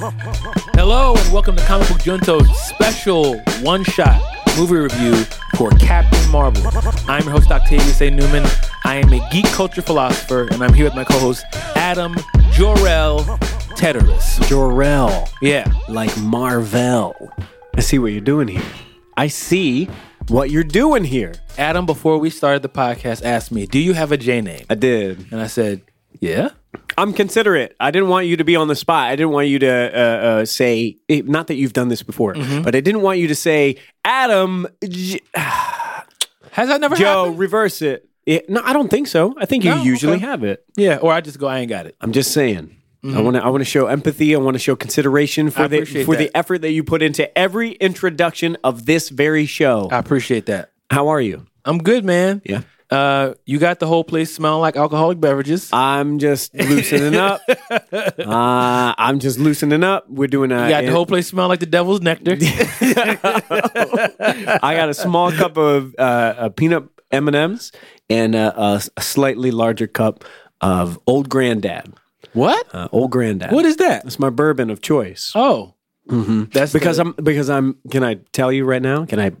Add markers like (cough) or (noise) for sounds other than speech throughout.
Hello and welcome to Comic Book Junto's special one-shot movie review for Captain Marvel. I'm your host Octavius A. Newman. I am a geek culture philosopher, and I'm here with my co-host Adam Jorel Teteris. Jor-El, Yeah, like Marvel. I see what you're doing here. I see what you're doing here. Adam. Before we started the podcast, asked me, "Do you have a J name?" I did. And I said, "Yeah." I'm considerate. I didn't want you to be on the spot. I didn't want you to uh, uh, say, eh, not that you've done this before, but I didn't want you to say, Adam, J- (sighs) Has that never Joe, happened? reverse it. It- No, I don't think so. I think you No? usually Okay. have it. Yeah, or I just go, "I ain't got it." I'm just saying. I want to. I want to show empathy. I want to show consideration I for the for that. the effort that you put into every introduction of this very show. I appreciate that. How are you? I'm good, man. Yeah. Uh, you got the whole place smelling like alcoholic beverages. I'm just loosening up. (laughs) Uh, I'm just loosening up. We're doing a. You got the whole place smelling like the devil's nectar. (laughs) I got a small cup of uh, peanut M and M's and a, a slightly larger cup of Old Granddad. what? Uh, Old Granddad. What is that? It's my bourbon of choice. Oh, mm-hmm. that's because the- I'm because I'm. Can I tell you right now? Can I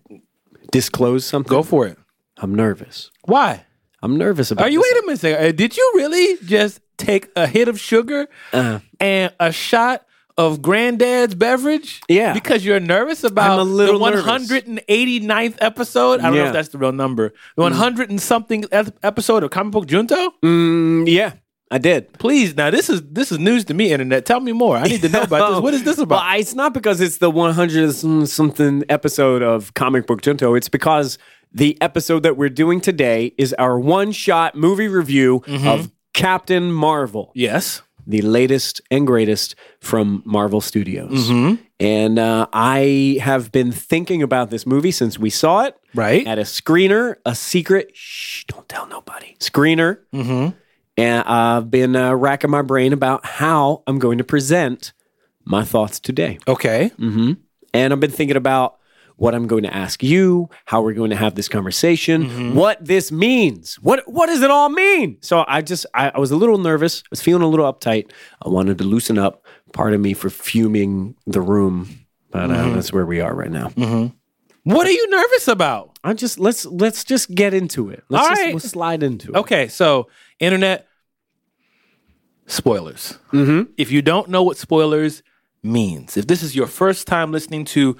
disclose something? Go for it. I'm nervous. Why? I'm nervous about. Are you wait a minute? second. Uh, Did you really just take a hit of sugar Uh, and a shot of Granddad's beverage? Yeah. because you're nervous about I'm a little the nervous. 189th episode. I don't know if that's the real number. The 100 and something episode of Comic Book Junto. mm, yeah, I did. Please, now this is this is news to me. Internet, tell me more. I need to know about this. (laughs) What is this about? Well, it's not because it's the 100 something episode of Comic Book Junto. It's because the episode that we're doing today is our one shot movie review Mm-hmm. of Captain Marvel, yes. the latest and greatest from Marvel Studios. Mm-hmm. And uh, I have been thinking about this movie since we saw it. Right. At a screener, a secret, shh, don't tell nobody, screener. Mm-hmm. And I've been uh, racking my brain about how I'm going to present my thoughts today. Okay. And I've been thinking about what I'm going to ask you, how we're going to have this conversation, Mm-hmm. what this means. What what does it all mean? So I just I, I was a little nervous. I was feeling a little uptight. I wanted to loosen up. Part of me for fuming the room, but Mm-hmm. uh, that's where we are right now. What are you nervous about? I just let's let's just get into it. Let's All just right. we'll slide into it. Okay, so internet spoilers. Mm-hmm. If you don't know what spoilers means, if this is your first time listening to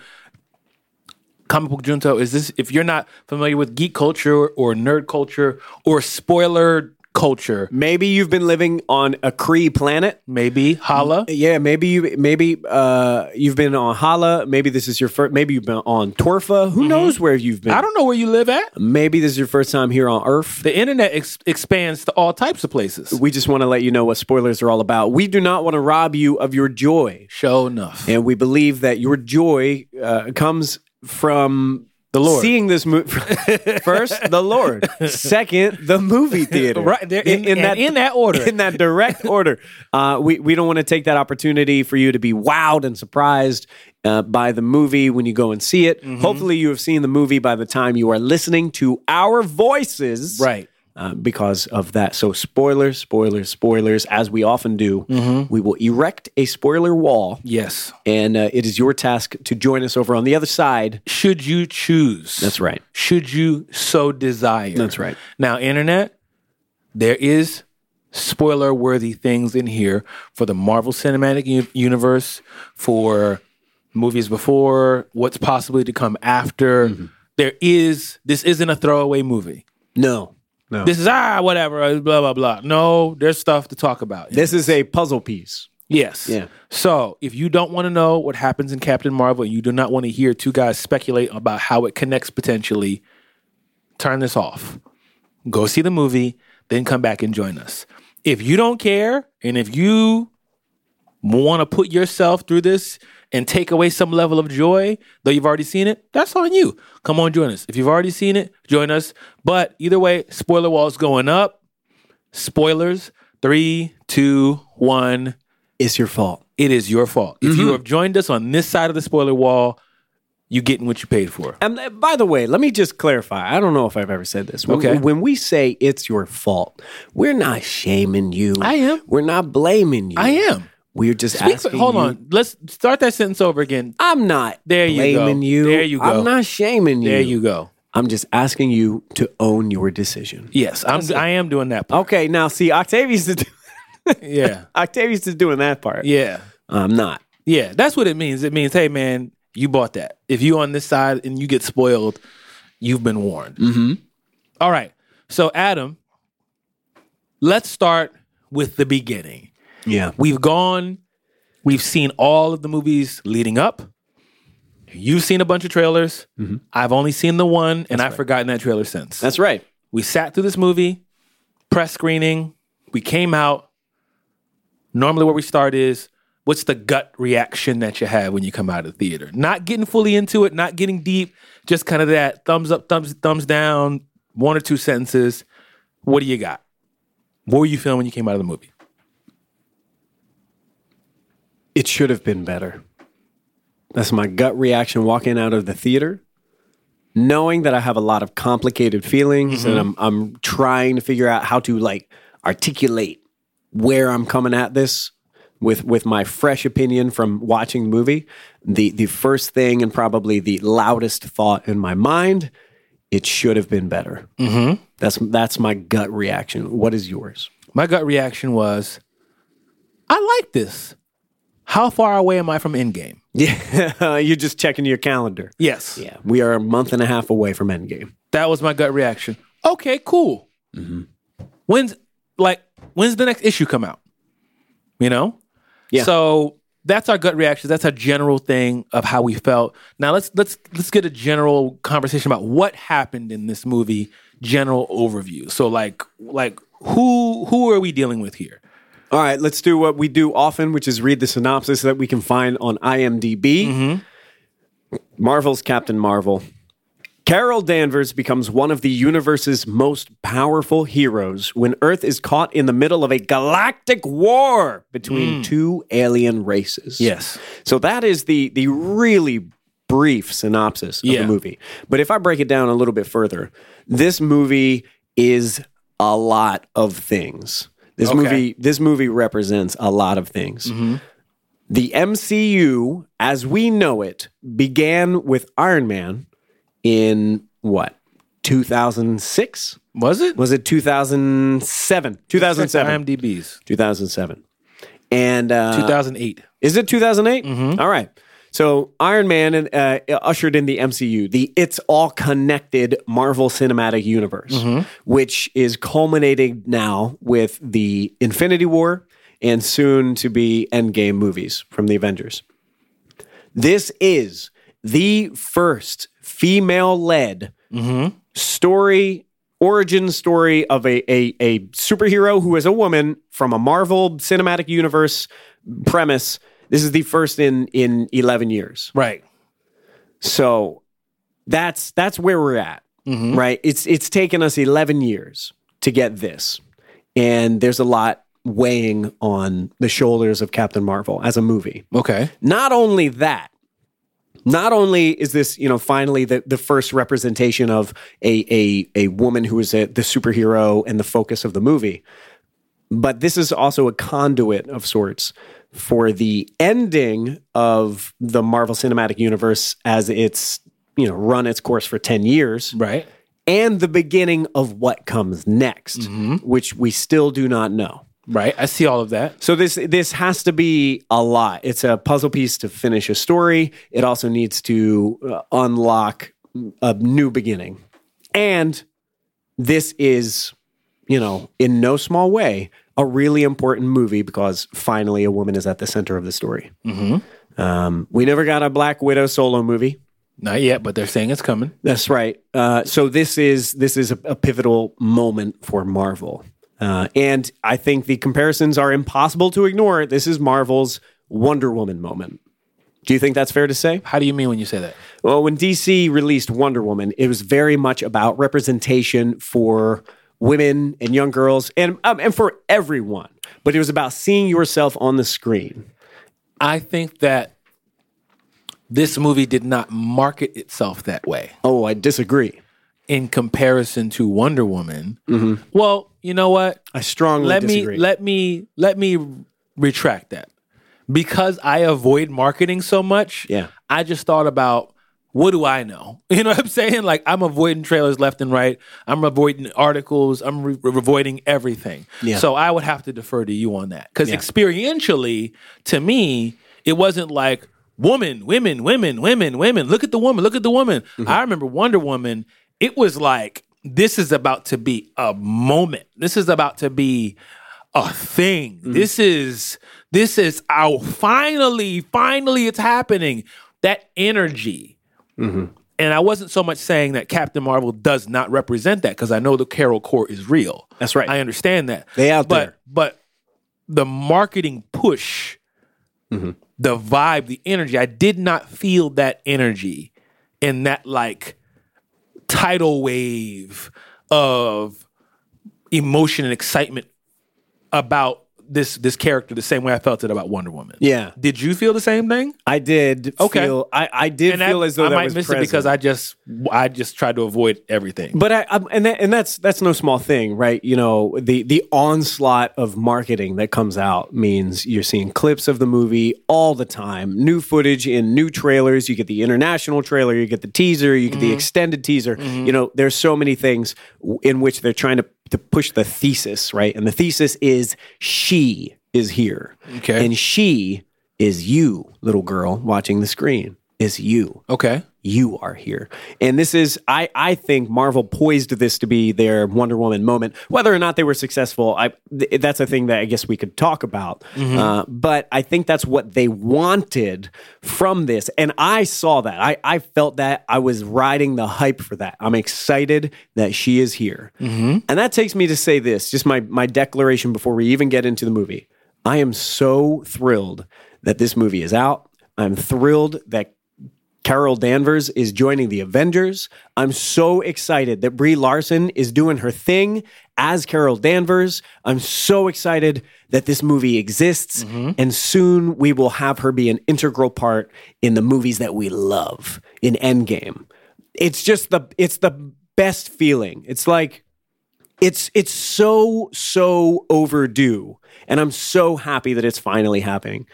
Comic Book Junto, is this if you're not familiar with geek culture or nerd culture or spoiler culture, Maybe you've been living on a Kree planet. maybe Hala. Yeah, maybe you maybe uh, you've been on Hala. Maybe this is your first. Maybe you've been on Torfa. Who knows where you've been? Mm-hmm. I don't know where you live at. Maybe this is your first time here on Earth. The internet ex- expands to all types of places. We just want to let you know what spoilers are all about. We do not want to rob you of your joy, Show enough. and we believe that your joy uh, comes from The Lord. seeing this movie. (laughs) First, the Lord. Second, the movie theater. Right there, in, and in that order. in that direct order. Uh, we we don't want to take that opportunity for you to be wowed and surprised uh, by the movie when you go and see it. Mm-hmm. Hopefully, you have seen the movie by the time you are listening to our voices, right. Uh, because of that. So, spoilers, spoilers, spoilers. As we often do, Mm-hmm. we will erect a spoiler wall, Yes. and uh, it is your task to join us over on the other side. Should you choose? That's right. should you so desire. That's right. Now, internet, there is spoiler worthy things in here for the Marvel Cinematic U- Universe, for movies before, what's possibly to come after. Mm-hmm. There is, this isn't a throwaway movie. No, no. This is, ah, whatever, uh, blah, blah, blah. No, there's stuff to talk about. this is a puzzle piece. Yes. Yeah. So if you don't want to know what happens in Captain Marvel and you do not want to hear two guys speculate about how it connects potentially, turn this off. Go see the movie, then come back and join us. If you don't care and if you want to put yourself through this and take away some level of joy, though you've already seen it, that's on you. Come on, join us. If you've already seen it, join us. But either way, spoiler wall's going up. Spoilers. Three, two, one. It's your fault. It is your fault. If Mm-hmm. you have joined us on this side of the spoiler wall, you getting what you paid for. And uh, by the way, let me just clarify. I don't know if I've ever said this. When, Okay. When we say it's your fault, we're not shaming you. I am. We're not blaming you. I am. We're just Speak- asking. hold you- on. Let's start that sentence over again. I'm not There you go. blaming you. There you go. I'm not shaming you. There you go. I'm just asking you to own your decision. Yes, I'm. I am doing that. Part. Okay, now see, Octavius is Yeah, (laughs) Octavius is doing that part. yeah, I'm not. yeah. That's what it means. It means, hey, man, you bought that. If you on this side and you get spoiled, you've been warned. Mm-hmm. All right. So, Adam, let's start with the beginning. Yeah. We've gone, we've seen all of the movies leading up. You've seen a bunch of trailers. Mm-hmm. I've only seen the one, and I've forgotten that trailer since. That's right. we sat through this movie, press screening, we came out. Normally, where we start is what's the gut reaction that you have when you come out of the theater? Not getting fully into it, not getting deep, just kind of that thumbs up, thumbs thumbs down, one or two sentences. What do you got? What were you feeling when you came out of the movie? It should have been better. That's my gut reaction walking out of the theater, knowing that I have a lot of complicated feelings and I'm I'm trying to figure out how to like articulate where I'm coming at this with with my fresh opinion from watching the movie. The the first thing and probably the loudest thought in my mind, it should have been better. Mm-hmm. That's that's my gut reaction. What is yours? My gut reaction was, I like this. How far away am I from Endgame? Yeah, (laughs) you're just checking your calendar. Yes. Yeah, we are a month and a half away from Endgame. That was my gut reaction. Okay, cool. Mm-hmm. When's like when's the next issue come out? You know? Yeah. So that's our gut reaction. That's our general thing of how we felt. Now let's let's let's get a general conversation about what happened in this movie. General overview. So like like who who are we dealing with here? All right, let's do what we do often, which is read the synopsis that we can find on IMDb. Mm-hmm. Marvel's Captain Marvel. Carol Danvers becomes one of the universe's most powerful heroes when Earth is caught in the middle of a galactic war between mm. two alien races. Yes. So that is the the really brief synopsis of Yeah. the movie. But if I break it down a little bit further, this movie is a lot of things. This Okay. movie this movie represents a lot of things. The MCU as we know it began with Iron Man in what? 2006? Was it? Was it 2007? 2007. IMDb's 2007. And uh, 2008. is it 2008? All right. So Iron Man and, uh, ushered in the MCU, the It's All Connected Marvel Cinematic Universe, which is culminating now with the Infinity War and soon to be Endgame movies from the Avengers. This is the first female led story origin story of a, a a superhero who is a woman from a Marvel Cinematic Universe premise. This is the first in in 11 years. Right. So that's that's where we're at. Mm-hmm. Right? It's it's taken us 11 years to get this. And there's a lot weighing on the shoulders of Captain Marvel as a movie. Okay. Not only that, not only is this, you know, finally the, the first representation of a a, a woman who is a, the superhero and the focus of the movie, but this is also a conduit of sorts for the ending of the Marvel Cinematic Universe as it's, you know, run its course for 10 years Right. and the beginning of what comes next, which we still do not know. Right. I see all of that. So this this has to be a lot. It's a puzzle piece to finish a story. It also needs to uh, unlock a new beginning. And this is, you know, in no small way, a really important movie because finally a woman is at the center of the story. Um, we never got a Black Widow solo movie. Not yet, but they're saying it's coming. That's right. Uh, so this is this is a, a pivotal moment for Marvel, uh, and I think the comparisons are impossible to ignore. This is Marvel's Wonder Woman moment. Do you think that's fair to say? How do you mean when you say that? Well, when DC released Wonder Woman, it was very much about representation for women and young girls, and um, and for everyone. But it was about seeing yourself on the screen. I think that this movie did not market itself that way Oh, I disagree. in comparison to Wonder Woman. Well, you know what? I strongly Let disagree. me let me let me retract that. because I avoid marketing so much, Yeah. I just thought about what do I know? (laughs) You know what I'm saying? Like I'm avoiding trailers left and right. I'm avoiding articles. I'm re- avoiding everything. Yeah. So I would have to defer to you on that because Yeah. experientially, to me, it wasn't like woman, women, women, women, women. Look at the woman. Look at the woman. Mm-hmm. I remember Wonder Woman. It was like this is about to be a moment. This is about to be a thing. Mm-hmm. This is this is our finally, finally it's happening. That energy. Mm-hmm. And I wasn't so much saying that Captain Marvel does not represent that because I know the Carol Corps is real. That's right. I understand that. They out but, there. But the marketing push, Mm-hmm. the vibe, the energy, I did not feel that energy in that like tidal wave of emotion and excitement about this this character the same way I felt it about Wonder Woman. Yeah. Did you feel the same thing? I did Okay. feel I, I did And feel as though I might miss present. it because I just I just tried to avoid everything. But I, I and that, and that's that's no small thing, right? You know, the the onslaught of marketing that comes out means you're seeing clips of the movie all the time, new footage in new trailers. You get the international trailer, you get the teaser, you get Mm-hmm. the extended teaser. You know, there's so many things in which they're trying to to push the thesis, right? And the thesis is she is here, Okay. and she is you, little girl watching the screen. Is you okay. you are here. And this is, I, I think Marvel poised this to be their Wonder Woman moment. Whether or not they were successful, I, th- that's a thing that I guess we could talk about. Uh, but I think that's what they wanted from this. And I saw that. I, I felt that. I was riding the hype for that. I'm excited that she is here. And that takes me to say this just my, my declaration before we even get into the movie. I am so thrilled that this movie is out. I'm thrilled that Carol Danvers is joining the Avengers. I'm so excited that Brie Larson is doing her thing as Carol Danvers. I'm so excited that this movie exists and soon we will have her be an integral part in the movies that we love in Endgame. It's just the it's the best feeling. It's like it's it's so so overdue and i'm so happy that it's finally happening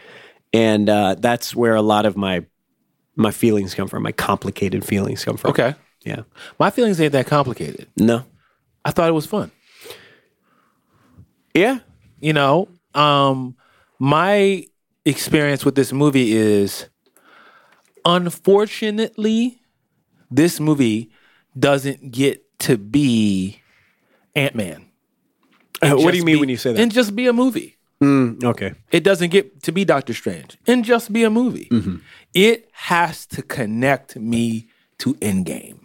and uh, that's where a lot of my my feelings come from my complicated feelings come from Okay. yeah My feelings ain't that complicated. no I thought it was fun. yeah You know, um, my experience with this movie is unfortunately, this movie doesn't get to be Ant Man. Uh, what do you mean when you say that And just be a movie. Mm, okay It doesn't get to be Doctor Strange and just be a movie. It has to connect me to Endgame.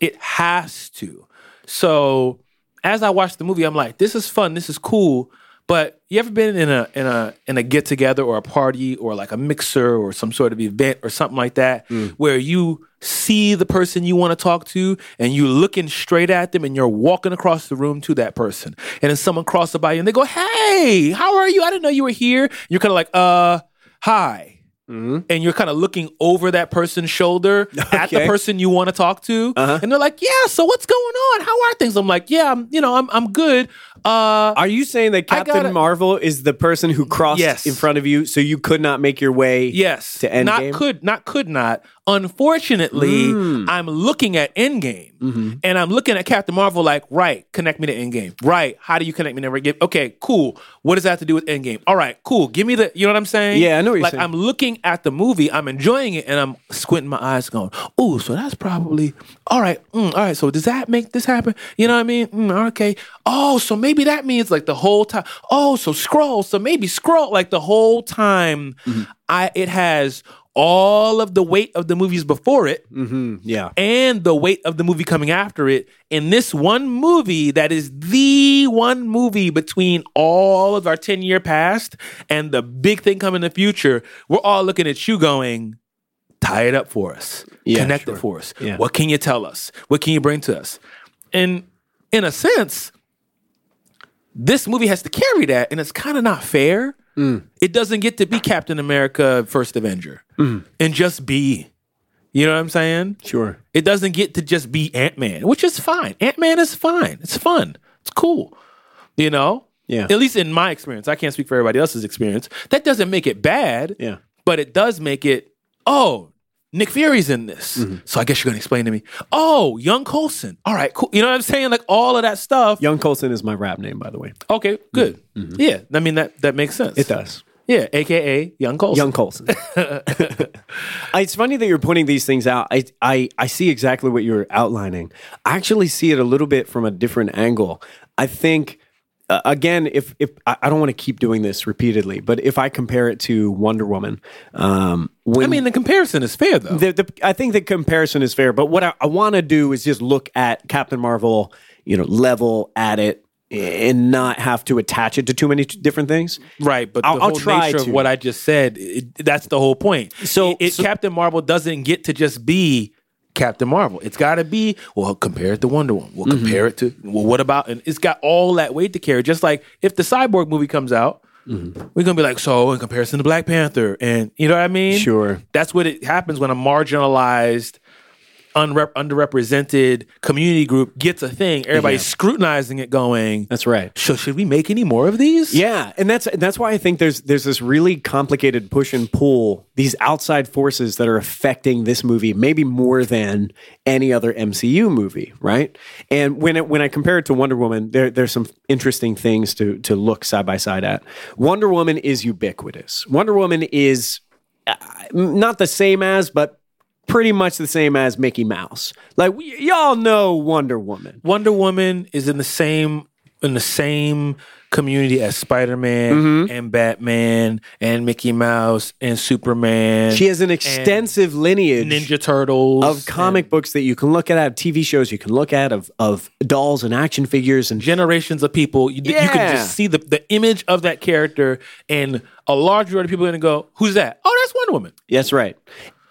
It has to. So as I watch the movie, I'm like, this is fun, this is cool. But you ever been in a in a in a get together or a party or like a mixer or some sort of event or something like that where you see the person you want to talk to and you're looking straight at them and you're walking across the room to that person and then someone crosses by you and they go, "Hey, how are you? I didn't know you were here." You're kind of like, "Uh, hi." And you're kind of looking over that person's shoulder (laughs) at the person you want to talk to, and they're like, "Yeah, so what's going on? How are things?" I'm like, "Yeah, I'm, you know, I'm, I'm good." Uh, are you saying that captain gotta- marvel is the person who crossed Yes. in front of you so you could not make your way Yes. to end Not could not could not. Unfortunately, Mm. I'm looking at Endgame Mm-hmm. and I'm looking at Captain Marvel like, right, connect me to Endgame. Right. How do you connect me to Endgame? Okay, cool. What does that have to do with Endgame? All right, cool. Give me the you know what I'm saying? Yeah, I know what you're like saying. I'm looking at the movie, I'm enjoying it, and I'm squinting my eyes going, oh, so that's probably all right. mm, all right, so does that make this happen? You know what I mean? Mm, okay. Oh, so maybe that means like the whole time. Oh, so scroll. So maybe scroll like the whole time. Mm-hmm. I it has all of the weight of the movies before it Mm, yeah. and the weight of the movie coming after it. In this one movie that is the one movie between all of our 10 year past and the big thing coming in the future we're all looking at you going tie it up for us. Yeah, connect sure. it for us. Yeah. what can you tell us? What can you bring to us? And in a sense this movie has to carry that and it's kind of not fair Mm. it doesn't get to be captain america first avenger Mm. and just be you know what i'm saying sure it doesn't get to just be Ant Man, which is fine. Ant Man is fine. It's fun. It's cool. You know? Yeah. At least in my experience, I can't speak for everybody else's experience. That doesn't make it bad. Yeah. But it does make it. Oh, Nick Fury's in this. Mm-hmm. So I guess you're gonna explain to me. Oh, Young Coulson. All right, cool. You know what I'm saying? Like all of that stuff. Young Coulson is my rap name, by the way. Okay, good. Yeah, I mean that that makes sense. Mm-hmm. It does. Yeah, aka Young Coulson. Young Coulson. (laughs) it's funny that you're pointing these things out. I, I I see exactly what you're outlining. I actually see it a little bit from a different angle. I think uh, again, if if I, I don't want to keep doing this repeatedly, but if I compare it to Wonder Woman, um, when I mean, the comparison is fair though. the, the, I think the comparison is fair, but what I, I want to do is just look at Captain Marvel, you know, level at it and not have to attach it to too many t- different things. Right, but I'll- the I'll try nature to. of what I just said, it, that's the whole point. So- it- so- Captain Marvel doesn't get to just be Captain Marvel. It's got to be well, compare it to Wonder Woman. We'll Mm-hmm. compare it to well, what about? And it's got all that weight to carry. Just like if the Cyborg movie comes out, Mm-hmm. we're gonna be like, so in comparison to Black Panther, and you know what I mean? Sure. That's what it happens when a marginalized. Unrep- underrepresented community group gets a thing. Everybody's scrutinizing it, going, That's right. "So should we make any more of these?" Yeah, and that's that's why I think there's there's this really complicated push and pull, these outside forces that are affecting this movie maybe more than any other MCU movie, right? And when it, when I compare it to Wonder Woman, there there's some interesting things to to look side by side at. Wonder Woman is ubiquitous. Wonder Woman is uh, not the same as, but pretty much the same as Mickey Mouse. Like we, y'all know Wonder Woman. Wonder Woman is in the same in the same community as Spider Man Mm-hmm. and Batman and Mickey Mouse and Superman. She has an extensive lineage Ninja Turtles of comic books that you can look at, of TV shows you can look at, of of dolls and action figures and generations of people. You, you can just see the, the image of that character, and a large majority of people are going to go, "Who's that? Oh, that's Wonder Woman." That's right.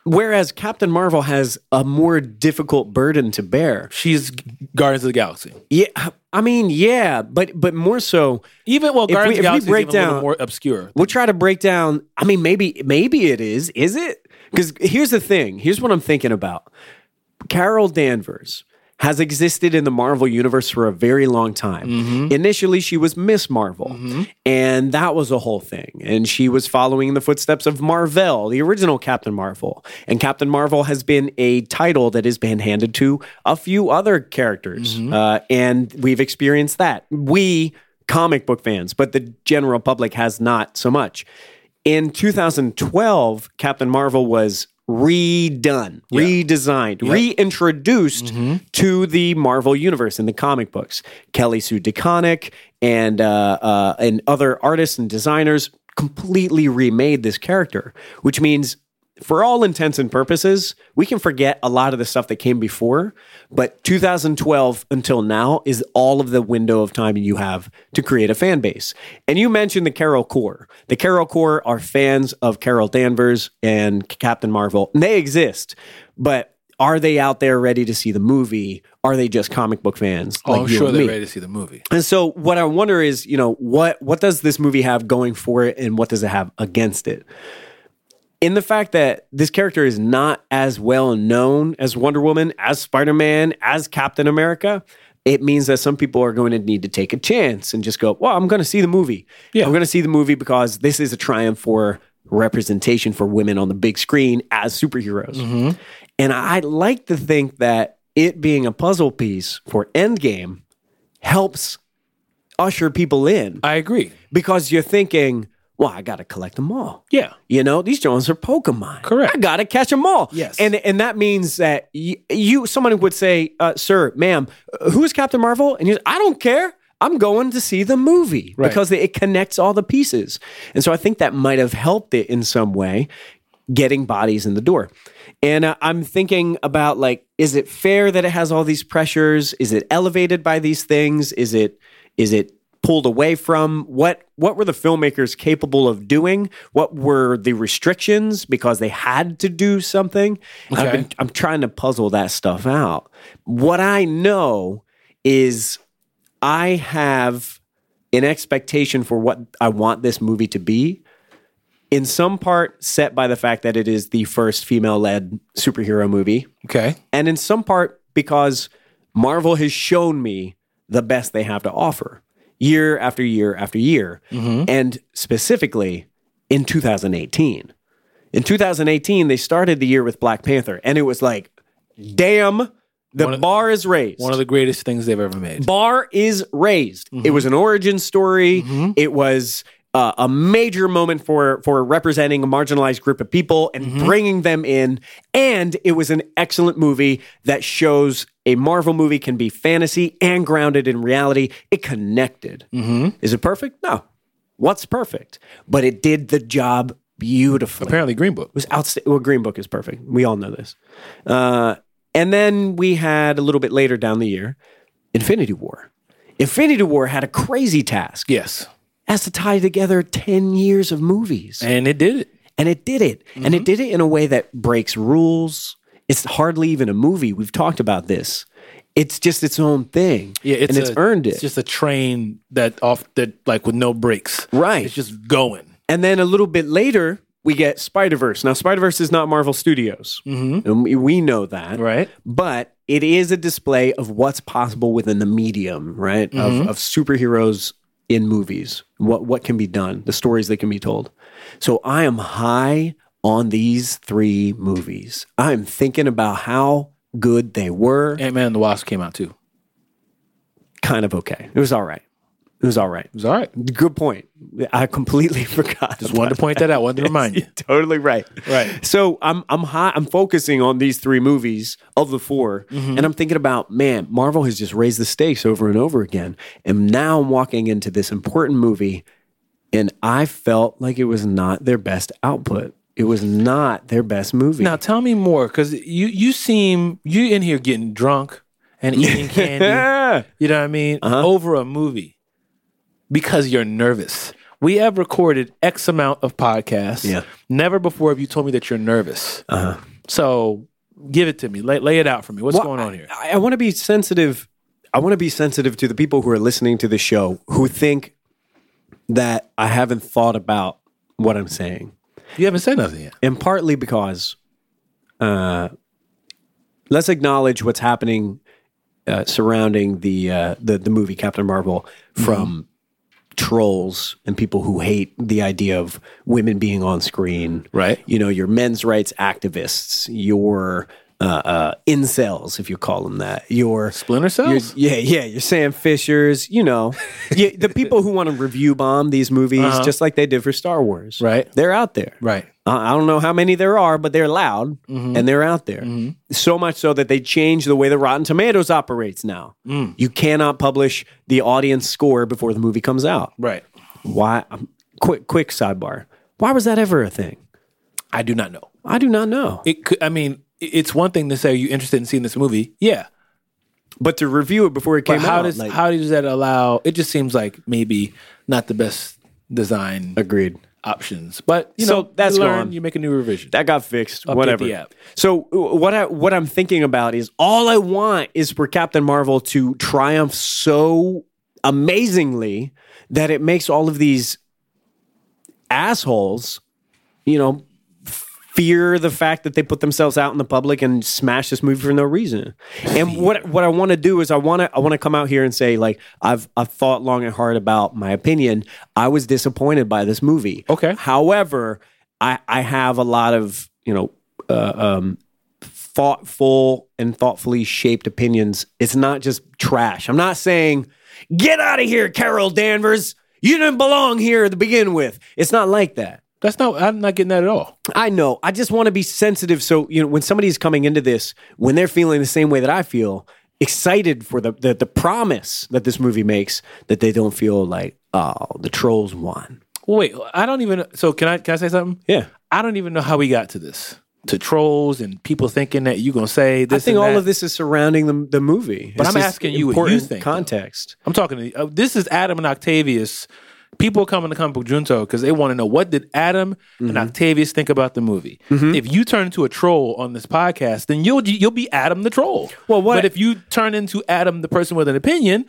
Whereas Captain Marvel has a more difficult burden to bear. She's Guardians of the Galaxy. Yeah, I mean, yeah, but but more so, Even well, we- Guardians we of the Galaxy break is even a down- little more obscure. we'll try to break down. I mean, maybe maybe it is. Is it? Because here's the thing. Here's what I'm thinking about. Carol Danvers has existed in the Marvel universe for a very long time. Mm-hmm. Initially, she was Miss Marvel, mm-hmm. and that was a whole thing. And she was following in the footsteps of Marvel, the original Captain Marvel. And Captain Marvel has been a title that has been handed to a few other characters, mm-hmm. uh, and we've experienced that. We comic book fans, but the general public has not so much. In 2012, Captain Marvel was redone, redesigned, reintroduced to the Marvel universe in the comic books. Kelly Sue DeConnick and uh, uh, and other artists and designers completely remade this character, which means for all intents and purposes, we can forget a lot of the stuff that came before, but 2012 until now is all of the window of time you have to create a fan base. And you mentioned the Carol Corps. The Carol Corps are fans of Carol Danvers and Captain Marvel, and they exist, but are they out there ready to see the movie? Are they just comic book fans? Oh, like I'm you sure they're ready to see the movie. And so what I wonder is, you know, what what does this movie have going for it and what does it have against it? In the fact that this character is not as well known as Wonder Woman, as Spider-Man, as Captain America, it means that some people are going to need to take a chance and just go, "Well, I'm going to see the movie. Yeah. I'm going to see the movie because this is a triumph for representation for women on the big screen as superheroes." Mm-hmm. And I like to think that it being a puzzle piece for Endgame helps usher people in I agree. because you're thinking, well, I got to collect them all. Yeah. You know, these Jones are Pokemon. Correct. I got to catch them all. Yes. And and that means that you, you someone would say, uh, sir, ma'am, uh, who is Captain Marvel? And you I don't care. I'm going to see the movie Right. because it connects all the pieces. And so I think that might have helped it in some way getting bodies in the door. And uh, I'm thinking about like, is it fair that it has all these pressures? Is it elevated by these things? Is it is it pulled away from? What what were the filmmakers capable of doing? What were the restrictions because they had to do something? I've Okay. been, I'm trying to puzzle that stuff out. What I know is I have an expectation for what I want this movie to be in some part set by the fact that it is the first female led superhero movie, Okay. and in some part because Marvel has shown me the best they have to offer. Year after year after year. Mm-hmm. And specifically in 2018. In 2018, they started the year with Black Panther, and it was like, damn, the of- bar is raised. One of the greatest things they've ever made. bar is raised. It mm-hmm. was an origin story. Mm-hmm. It was uh, a major moment for for representing a marginalized group of people and bringing them in. And it was an excellent movie that shows a Marvel movie can be fantasy and grounded in reality. It connected. Is it perfect? No. What's perfect? But it did the job beautifully Apparently, Green Book. was outstanding. Well, Green Book is perfect. We all know this. Uh, and then we had a little bit later down the year, Infinity War. Infinity War had a crazy task. Yes, It has to tie together 10 years of movies. and it did it. And it did it. And it mm-hmm. did it in a way that breaks rules. It's hardly even a movie. We've talked about this. It's just its own thing. Yeah, it's and it's a- earned it. It's just a train that off that like with no brakes. Right. It's just going. And then a little bit later, we get Spider Verse. Now, Spider Verse is not Marvel Studios. Mm-hmm. And we, we know that. Right. But it is a display of what's possible within the medium, right? Of, mm-hmm. of superheroes in movies, what, what can be done, the stories that can be told. So I am high on these three movies. I'm thinking about how good they were. Ant Man and the Wasp came out too. Kind of okay. It was all right. It was all right. It was all right. Good point. I completely (laughs) forgot. Just wanted to point that out. Wanted to remind you. (laughs) totally right. Right. So I'm I'm high, I'm focusing on these three movies of the 4 Mm-hmm. and I'm thinking about man, Marvel has just raised the stakes over and over again, and now I'm walking into this important movie, and I felt like it was not their best output. It was not their best movie. Now tell me more, because you you seem you in here getting drunk and eating (laughs) candy. Yeah. You know what I mean? Over a movie because you're nervous. We have recorded X amount of podcasts. Yeah. Never before have you told me that you're nervous. Uh-huh. So give it to me. Lay, lay it out for me. What's Well, going on here? I, I want to be sensitive. I want to be sensitive to the people who are listening to the show who think that I haven't thought about what I'm saying. You haven't said nothing yet. and partly because uh, let's acknowledge what's happening uh, surrounding the, uh, the the movie Captain Marvel from trolls and people who hate the idea of women being on screen. Right. You know, your men's rights activists, your uh, uh, incels, if you call them that, your Splinter your- cells? yeah, yeah, you're Sam Fishers, you know, (laughs) yeah, the people who want to review bomb these movies just like they did for Star Wars. Right. They're out there. Right. I I don't know how many there are, but they're loud and they're out there. So much so that they changed the way the Rotten Tomatoes operates now. You cannot publish the audience score before the movie comes out. Right. Why? um, quick, quick sidebar. Why was that ever a thing? I do not know. I do not know. It could. I mean, it's one thing to say, "Are you interested in seeing this movie?" Yeah. But to review it before it But came how out, does like- how does that allow? It just seems like maybe not the best design agreed. options. But you So know, that's you learn, gone. You make a new revision. That got fixed. Update whatever. So uh, what I what I'm thinking about is all I want is for Captain Marvel to triumph so amazingly that it makes all of these assholes, you know, fear the fact that they put themselves out in the public and smash this movie for no reason. And what what I want to do is I want to I want to come out here and say like I've I've thought long and hard about my opinion. I was disappointed by this movie. Okay. However, I I have a lot of, you know, uh, um thoughtful and thoughtfully shaped opinions. It's not just trash. I'm not saying get out of here Carol Danvers. You didn't belong here to begin with. It's not like that. That's not. I'm not getting that at all. I know. I just want to be sensitive. So, you know, when somebody's coming into this, when they're feeling the same way that I feel, excited for the, the, the promise that this movie makes, that they don't feel like, oh, the trolls won. Well, wait. I don't even. So can I? Can I say something? Yeah. I don't even know how we got to this. To trolls and people thinking that you're gonna say this. I think all that. of this is surrounding the, the movie. But It's I'm asking you what you think, though. Context. I'm talking to uh, this is Adam and Octavius. People are coming to Comic Book Junto because they want to know what did Adam Mm-hmm. and Octavius think about the movie. If you turn into a troll on this podcast, then you'll you'll be Adam the troll. Well, what- But if you turn into Adam the person with an opinion,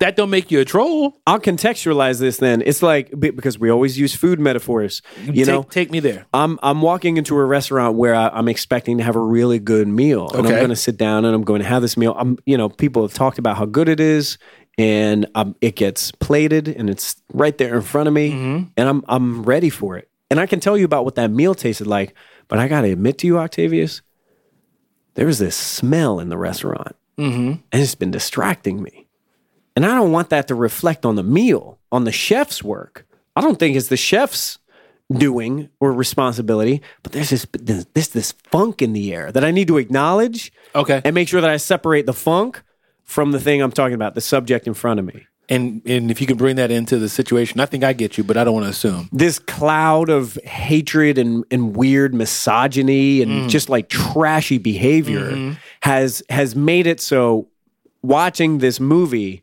that don't make you a troll. I'll contextualize this then. It's like, because we always use food metaphors, you take, know? take me there. I'm I'm walking into a restaurant where I, I'm expecting to have a really good meal, and I'm going to sit down and I'm going to have this meal. I'm you know people have talked about how good it is, and um, it gets plated and it's right there in front of me and I'm I'm ready for it. And I can tell you about what that meal tasted like, but I got to admit to you Octavius, there was this smell in the restaurant. And it's been distracting me. And I don't want that to reflect on the meal, on the chef's work. I don't think it's the chef's doing or responsibility, but there's this this this, this funk in the air that I need to acknowledge Okay. and make sure that I separate the funk from the thing I'm talking about, the subject in front of me. And and if you can bring that into the situation, I think I get you, but I don't want to assume. This cloud of hatred and, and weird misogyny and mm. just like trashy behavior mm-hmm. has has made it so watching this movie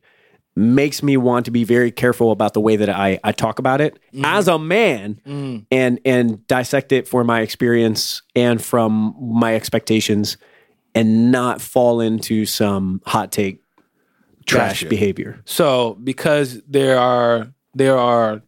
makes me want to be very careful about the way that I, I talk about it mm-hmm. as a man mm. and and dissect it for my experience and from my expectations and not fall into some hot take trash Gotcha. behavior. So because there are there are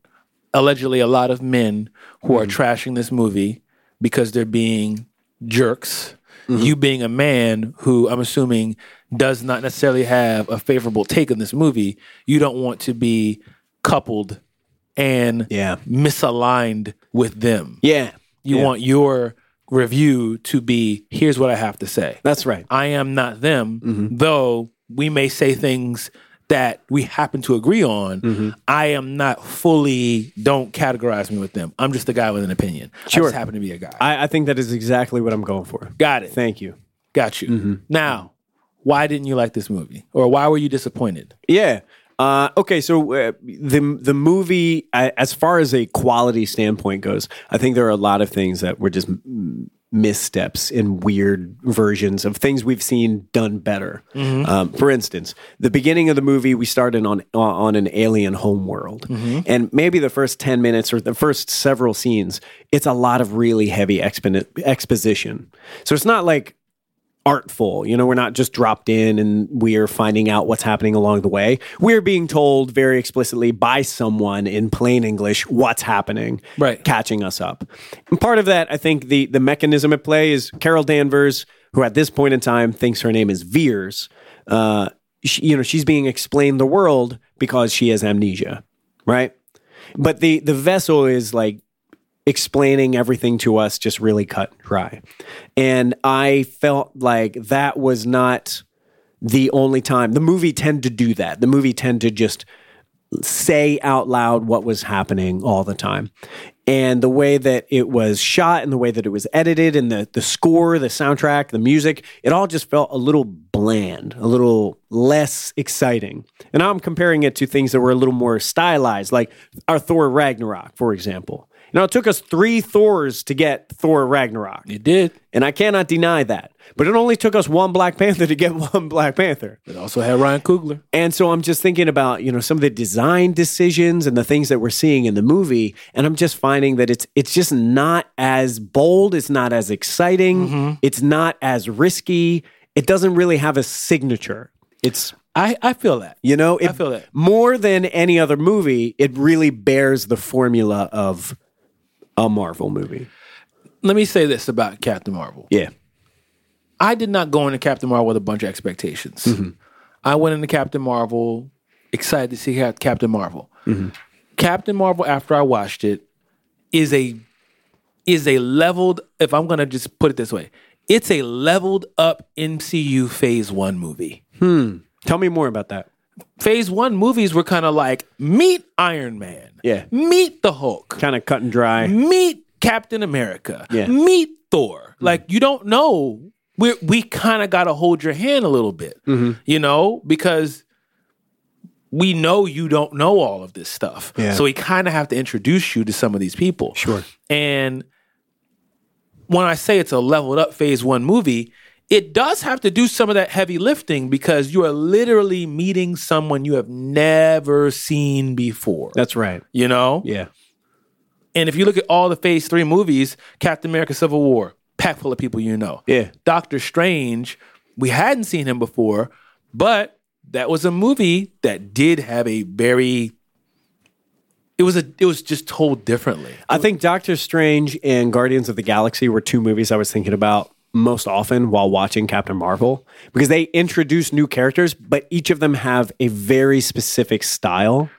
allegedly a lot of men who are mm-hmm. trashing this movie because they're being jerks. Mm-hmm. You being a man who I'm assuming does not necessarily have a favorable take on this movie, you don't want to be coupled and Yeah. misaligned with them. Yeah. You Yeah. want your review to be here's what I have to say. That's right. I am not them, mm-hmm. though we may say things that we happen to agree on. Mm-hmm. I am not fully, don't categorize me with them. I'm just a guy with an opinion. I Sure. just happen to be a guy. I, I think that is exactly what I'm going for. Got it. Thank you. Got you. Mm-hmm. Now, why didn't you like this movie? Or why were you disappointed? Yeah. Uh, okay, so uh, the the movie, uh, as far as a quality standpoint goes, I think there are a lot of things that were just missteps and weird versions of things we've seen done better. Um, for instance, the beginning of the movie, we started on on an alien homeworld, and maybe the first ten minutes or the first several scenes, it's a lot of really heavy expo- exposition. So it's not like artful. You know, we're not just dropped in and we are finding out what's happening along the way. We're being told very explicitly by someone in plain English what's happening, Right. catching us up. And part of that, I think the the mechanism at play is Carol Danvers, who at this point in time thinks her name is Vers. Uh, she, you know, she's being explained the world because she has amnesia, right? But the the vessel is like explaining everything to us just really cut dry. And I felt like that was not the only time. The movie tend to do that. The movie tend to just say out loud what was happening all the time. And the way that it was shot and the way that it was edited and the, the score, the soundtrack, the music, it all just felt a little bland, a little less exciting. And I'm comparing it to things that were a little more stylized, like our Thor Ragnarok, for example. You know, it took us three Thors to get Thor Ragnarok. It did. And I cannot deny that. But it only took us one Black Panther to get (laughs) one Black Panther. It also had Ryan Coogler. And so I'm just thinking about, you know, some of the design decisions and the things that we're seeing in the movie. And I'm just finding that it's it's just not as bold, it's not as exciting, mm-hmm. it's not as risky. It doesn't really have a signature. It's I, I feel that. you know, it, I feel that. more than any other movie, it really bears the formula of a Marvel movie. Let me say this about Captain Marvel. Yeah. I did not go into Captain Marvel with a bunch of expectations. I went into Captain Marvel excited to see Captain Marvel. Captain Marvel, after I watched it, is a is a leveled. If I'm gonna just put it this way, it's a leveled up MCU Phase One movie. Hmm. Tell me more about that. Phase One movies were kind of like meet Iron Man, Yeah. meet the Hulk, Kind of cut and dry. meet Captain America, Yeah. meet Thor. Mm-hmm. Like you don't know. We we kind of got to hold your hand a little bit, mm-hmm. you know, because we know you don't know all of this stuff. Yeah. So we kind of have to introduce you to some of these people. Sure. And when I say it's a leveled up phase one movie, it does have to do some of that heavy lifting because you are literally meeting someone you have never seen before. That's right. you know? Yeah. And if you look at all the phase three movies, Captain America Civil War, packed full of people you know. Yeah. Doctor Strange, we hadn't seen him before, but that was a movie that did have a very it was a it was just told differently. I think Doctor Strange and Guardians of the Galaxy were two movies I was thinking about most often while watching Captain Marvel because they introduce new characters, but each of them have a very specific style.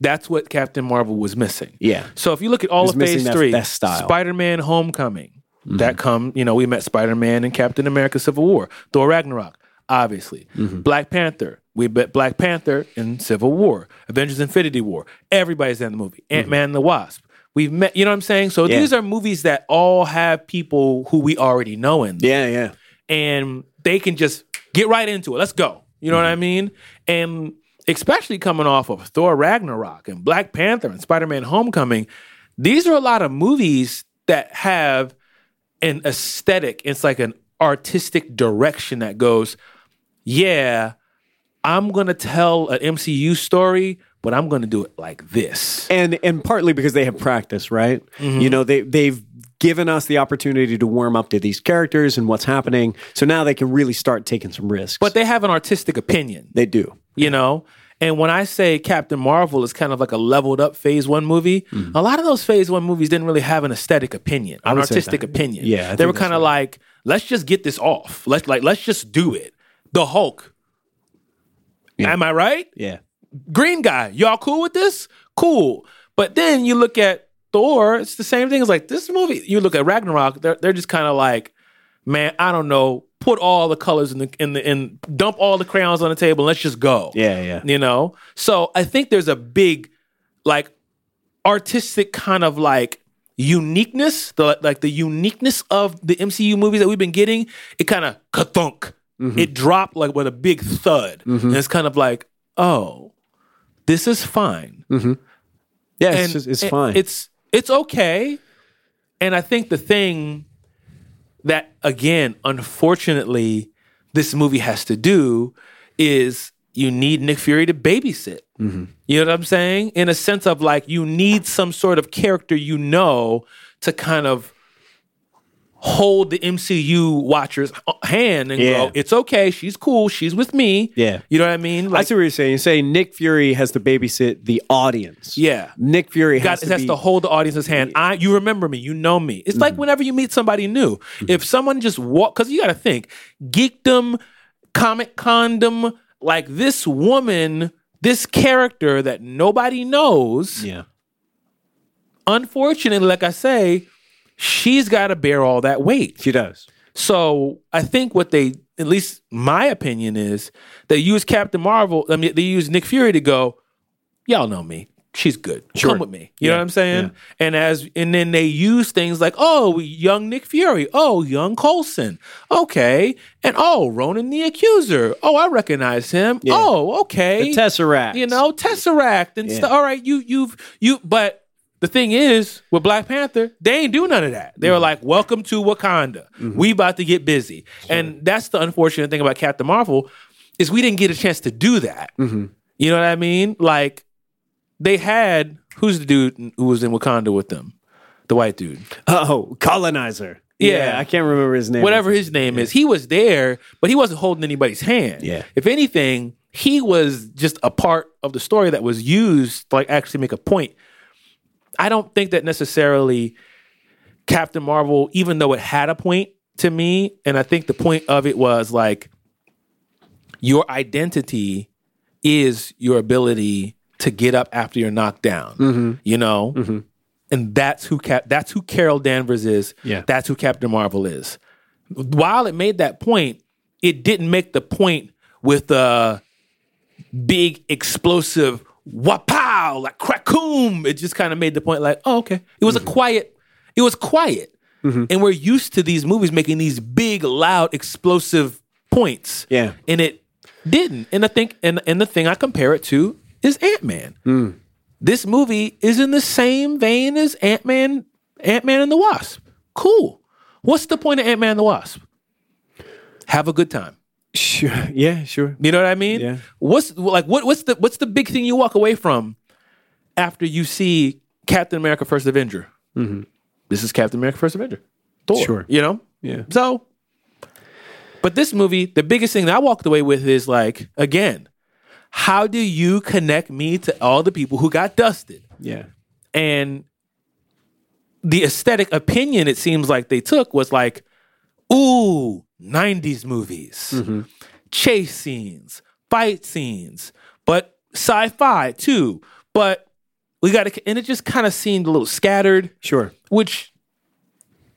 That's what Captain Marvel was missing. Yeah. So if you look at all of Phase Three. Mm-hmm. Spider-Man: Homecoming, that come. You know, we met Spider-Man and Captain America: Civil War, Thor: Ragnarok, obviously. Mm-hmm. Black Panther, we met Black Panther in Civil War, Avengers: Infinity War. Everybody's in the movie. Ant Man and the Wasp. We've met. You know what I'm saying? So Mm-hmm. Yeah. these are movies that all have people who we already know in them Yeah, yeah. and they can just get right into it. Let's go. You know what I Mm-hmm. mean? And especially coming off of Thor Ragnarok and Black Panther and Spider Man Homecoming, these are a lot of movies that have an aesthetic. It's like an artistic direction that goes, yeah, I'm going to tell an MCU story, but I'm going to do it like this. and and partly because they have practice, right? Mm-hmm. You know, they they've given us the opportunity to warm up to these characters and what's happening. So now they can really start taking some risks. But they have an artistic opinion. they do. you know and when i say captain marvel is kind of like a leveled up phase one movie a lot of those phase one movies didn't really have an aesthetic opinion an Mm-hmm. artistic opinion Yeah, I they were kind of like let's just get this off let's like let's just do it the hulk am i right Yeah. Green guy. Y'all cool with this? Cool. But then you look at thor it's the same thing. It's like this movie you look at ragnarok they're, they're just kind of like man i don't know put all the colors in the in the in dump all the crayons on the table and let's just go. Yeah, yeah. you know? So i think there's a big like artistic kind of like uniqueness the like the uniqueness of the mcu movies that we've been getting it kind of kathunk mm-hmm. it dropped like with a big thud. Mm-hmm. And it's kind of like oh this is fine Yeah, and it's, just, it's it- fine. It's it's okay. And I think the thing that again, unfortunately, this movie has to do is you need Nick Fury to babysit. Mm-hmm. You know what I'm saying? In a sense of like you need some sort of character you know to kind of hold the MCU watcher's hand and Yeah. go, "It's okay. She's cool. She's with me." Yeah. you know what I mean? I see what you're saying. You're saying Nick Fury has to babysit the audience. yeah. Nick Fury got has to has be, to hold the audience's hand. I you remember me, you know me. It's Mm-hmm. like whenever you meet somebody new. If someone just walk because you gotta think, geekdom, comic condom, like this woman, this character that nobody knows, Yeah. unfortunately, like I say, she's gotta bear all that weight. She does. So I think what they, at least my opinion is, they use Captain Marvel. I mean, they use Nick Fury to go. Y'all know me. She's good. Sure. Come with me. You know what I'm saying? yeah. And as and then they use things like, oh, young Nick Fury. Oh, young Coulson. Okay. And oh, Ronan the Accuser. Oh, I recognize him. Oh, okay. The Tesseract. You know, Tesseract and Yeah. stuff. All right, you you've you but the thing is, with Black Panther, they ain't do none of that. They were mm-hmm. like, "Welcome to Wakanda. Mm-hmm. We about to get busy," and that's the unfortunate thing about Captain Marvel is we didn't get a chance to do that. Mm-hmm. You know what I mean? Like they had who's the dude who was in Wakanda with them, the white dude, Oh, colonizer. Yeah. I can't remember his name. whatever his name is. He was there, but he wasn't holding anybody's hand. Yeah. If anything, he was just a part of the story that was used to like actually make a point. I don't think that necessarily Captain Marvel, even though it had a point to me, and I think the point of it was like your identity is your ability to get up after you're knocked down. Mm-hmm. You know? Mm-hmm. And that's who Cap that's who Carol Danvers is. Yeah. That's who Captain Marvel is. While it made that point, it didn't make the point with a big explosive wapow like crackoom. It just kind of made the point like, oh, okay. It was a mm-hmm. quiet, it was quiet. Mm-hmm. And we're used to these movies making these big, loud, explosive points. Yeah. And it didn't. And I think and, and the thing I compare it to is Ant-Man. Mm. This movie is in the same vein as Ant-Man, Ant-Man and the Wasp. Cool. What's the point of Ant-Man and the Wasp? Have a good time. Sure. (laughs) Yeah, sure. You know what I mean? Yeah. What's like what what's the what's the big thing you walk away from after you see Captain America First Avenger? This is Captain America First Avenger. Thor. Mm-hmm. Sure. You know? Yeah. So but this movie, the biggest thing that I walked away with is like, again, how do you connect me to all the people who got dusted? Yeah. And the aesthetic opinion it seems like they took was like, ooh, 90s movies, mm-hmm. chase scenes, fight scenes, but sci fi too. But we got to, and it just kind of seemed a little scattered, Sure. which,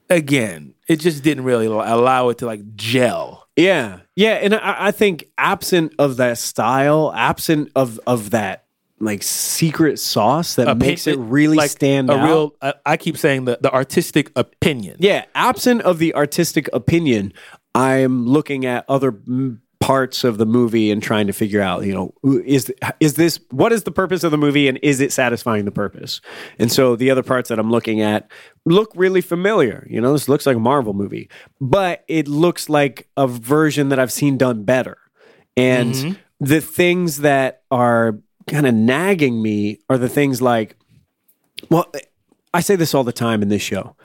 again, it just didn't really allow it to like gel. Yeah, yeah, and I, I think absent of that style, absent of of that like secret sauce that makes it really like stand a out. real, I, I keep saying the, the artistic opinion. yeah, absent of the artistic opinion, I'm looking at other parts of the movie and trying to figure out, you know, is is this what is the purpose of the movie and is it satisfying the purpose? And so the other parts that I'm looking at look really familiar. You know, this looks like a Marvel movie, but it looks like a version that I've seen done better. And mm-hmm. the things that are kind of nagging me are the things like, well, I say this all the time in this show.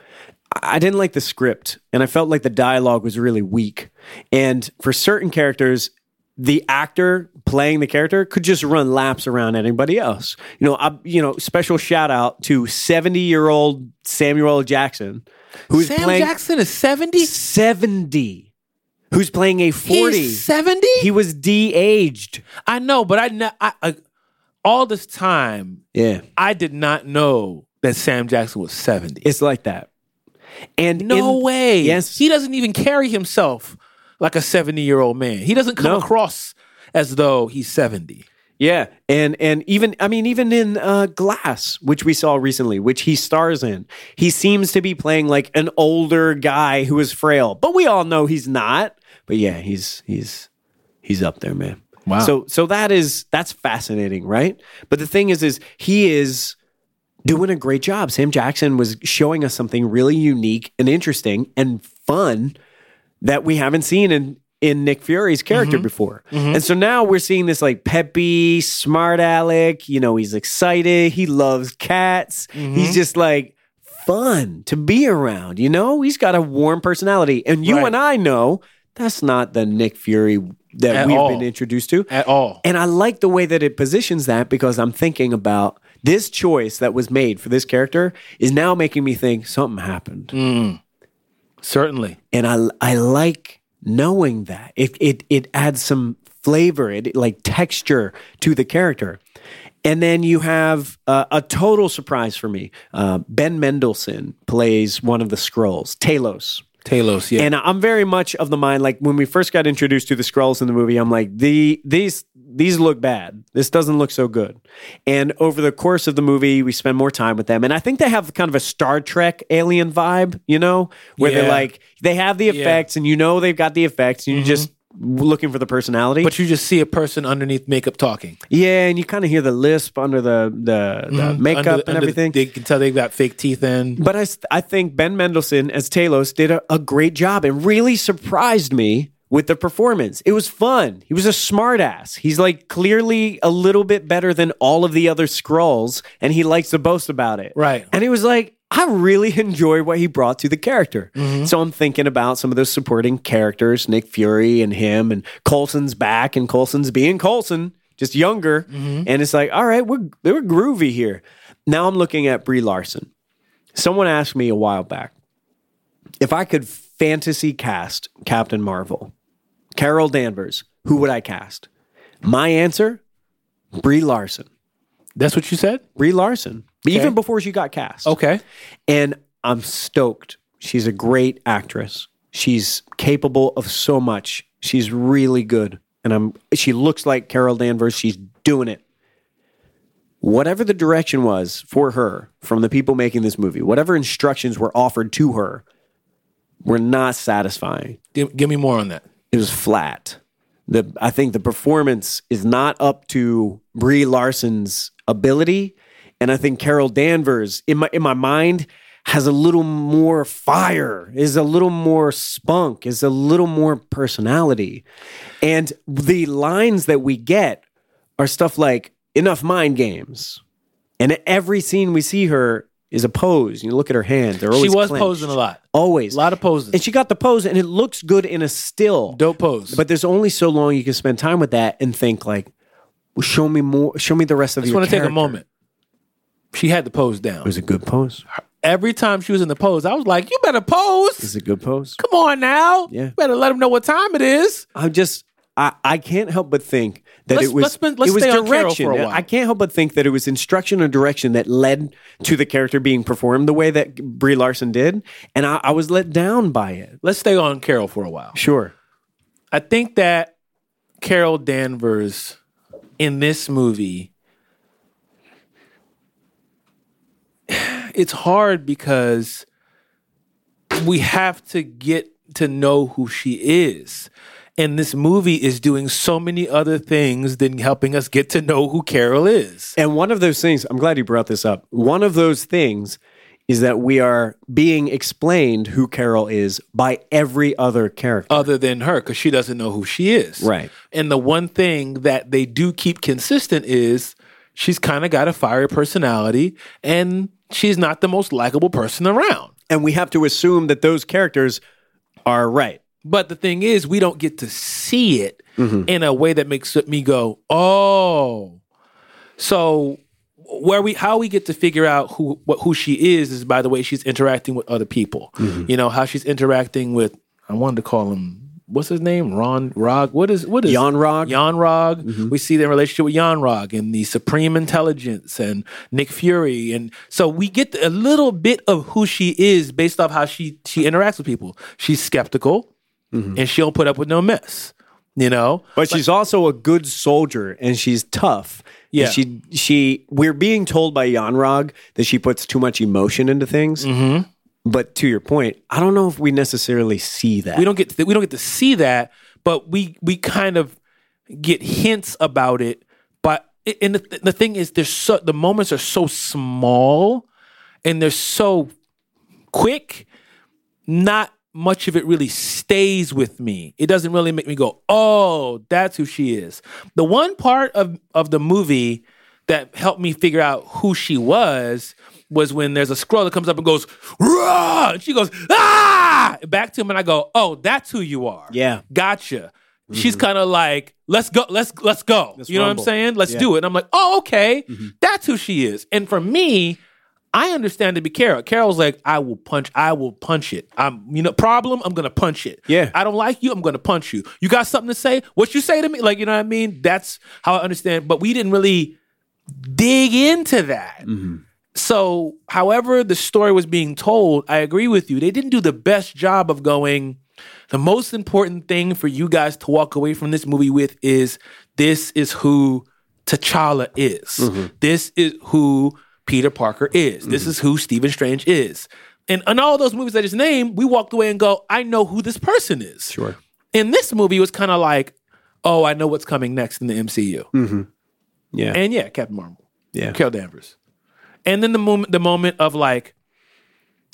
I didn't like the script, and I felt like the dialogue was really weak. And for certain characters, the actor playing the character could just run laps around anybody else. You know, I, you know, special shout out to seventy-year-old Samuel Jackson, who's Sam playing Jackson is 70? seventy, who's playing a forty. 70? He was de-aged. I know, but I, I, I all this time Yeah, I did not know that Sam Jackson was 70. it's like that. And no in- way. Yes. He doesn't even carry himself like a 70 year old man. He doesn't come No. across as though he's 70. Yeah, and and even I mean even in uh, Glass, which we saw recently, which he stars in, he seems to be playing like an older guy who is frail, but we all know he's not. But yeah, he's he's he's up there, man. Wow. So so that is that's fascinating, right? But the thing is, is he is doing a great job. Sam Jackson was showing us something really unique and interesting and fun that we haven't seen in in Nick Fury's character mm-hmm. before. Mm-hmm. And so now we're seeing this like peppy, smart Alec, you know, he's excited, he loves cats. Mm-hmm. He's just like fun to be around, you know? He's got a warm personality. And you Right. and I know that's not the Nick Fury that At we've all. been introduced to. At all. And I like the way that it positions that because I'm thinking about this choice that was made for this character is now making me think something happened. Certainly. And I I like knowing that. It it it adds some flavor, it like texture to the character. And then you have uh, a total surprise for me. Uh, ben Mendelsohn plays one of the Skrulls, Talos. Talos, yeah. And I'm very much of the mind, like when we first got introduced to the Skrulls in the movie, I'm like, the these these look bad. This doesn't look so good. And over the course of the movie, we spend more time with them. And I think they have kind of a Star Trek alien vibe, you know, where they're like they have the effects and you know they've got the effects and you're mm-hmm. just looking for the personality. but you just see a person underneath makeup talking. yeah, and you kind of hear the lisp under the the, the mm-hmm. makeup Under- and everything. They can tell they got fake teeth in. But I, I think Ben Mendelsohn as Talos did a, a great job and really surprised me with the performance. It was fun. He was a smartass. He's like clearly a little bit better than all of the other Skrulls, and he likes to boast about it. Right. And he was like, I really (laughs) enjoy what he brought to the character. Mm-hmm. So I'm thinking about some of those supporting characters, Nick Fury and him, and Coulson's back, and Coulson's being Coulson, just younger. Mm-hmm. And it's like, all right, we're they were groovy here. Now I'm looking at Brie Larson. Someone asked me a while back if I could fantasy cast Captain Marvel, Carol Danvers, who would I cast? My answer, Brie Larson. That's what you said? Brie Larson, even before she got cast. Okay. And I'm stoked. She's a great actress. She's capable of so much. She's really good. And I'm she looks like Carol Danvers. She's doing it. Whatever the direction was for her from the people making this movie, whatever instructions were offered to her were not satisfying. Give, give me more on that. It was flat. The I think the performance is not up to Brie Larson's ability, and I think Carol Danvers in my in my mind has a little more fire, is a little more spunk, is a little more personality, and the lines that we get are stuff like enough mind games, and every scene we see her is a pose. You look at her hands; they're always She was clenched. posing a lot. always A lot of poses. and she got the pose and it looks good in a still Dope pose. but there's only so long you can spend time with that and think like well, show me more show me the rest of I just your want to take a moment. She had the pose down. it was a good pose every time she was in the pose, I was like, "You better pose. It's a good pose. Come on now. Yeah. You better let them know what time it is." I'm just I, I can't help but think that Let's- it was let's spend- let's it was stay on Carol direction. for a while. I can't help but think that it was instruction or direction that led to the character being performed the way that Brie Larson did, and I, I was let down by it. Let's stay on Carol for a while. Sure. I think that Carol Danvers in this movie it's hard because we have to get to know who she is. And this movie is doing so many other things than helping us get to know who Carol is. And one of those things, I'm glad you brought this up. One of those things is that we are being explained who Carol is by every other character. other than her because she doesn't know who she is. Right. And the one thing that they do keep consistent is she's kind of got a fiery personality and she's not the most likable person around. and we have to assume that those characters are right. But the thing is, we don't get to see it Mm-hmm. in a way that makes me go, oh. So where we how we get to figure out who what who she is is by the way she's interacting with other people. Mm-hmm. You know how she's interacting with. I wanted to call him. What's his name? Ron Rog. What is what is Yon-Rogg? Jan Rog. We see their relationship with Yon-Rogg and the Supreme Intelligence and Nick Fury, and so we get a little bit of who she is based off how she she interacts with people. She's skeptical, and she'll put up with no mess. You know, But she's also a good soldier and she's tough. Yeah. she she we're being told by Yon-Rogg that she puts too much emotion into things. Mm-hmm. But to your point, I don't know if we necessarily see that. we don't get to, we don't get to see that, but we we kind of get hints about it. But and the, the thing is, there's so the moments are so small, and they're so quick. Not much of it really stays with me. It doesn't really make me go, "Oh, that's who she is." The one part of of the movie that helped me figure out who she was was when there's a Skrull that comes up and goes, "Rah!" and she goes, "Ah!" back to him, and I go, "Oh, that's who you are." Yeah. gotcha. She's mm-hmm. kind of like, "Let's go, let's let's go." you know rumble. what I'm saying? Let's Yeah. do it. And I'm like, "Oh, okay, mm-hmm. that's who she is." And for me, I understand to be Carol. Carol's like, I will punch, I will punch it. I'm, you know, problem, I'm gonna punch it. Yeah. I don't like you, I'm gonna punch you. You got something to say? What you say to me? Like, you know what I mean? That's how I understand. But we didn't really dig into that. Mm-hmm. So, however the story was being told, I agree with you. They didn't do the best job of going, the most important thing for you guys to walk away from this movie with is this is who T'Challa is. Mm-hmm. This is who Peter Parker is. This mm-hmm. is who Stephen Strange is. And in all those movies I just named, we walked away and go, I know who this person is. Sure. In this movie, it was kind of like, oh, I know what's coming next in the MCU. Mm-hmm. Yeah. And yeah, Captain Marvel. yeah. Carol Danvers. And then the moment, the moment of like,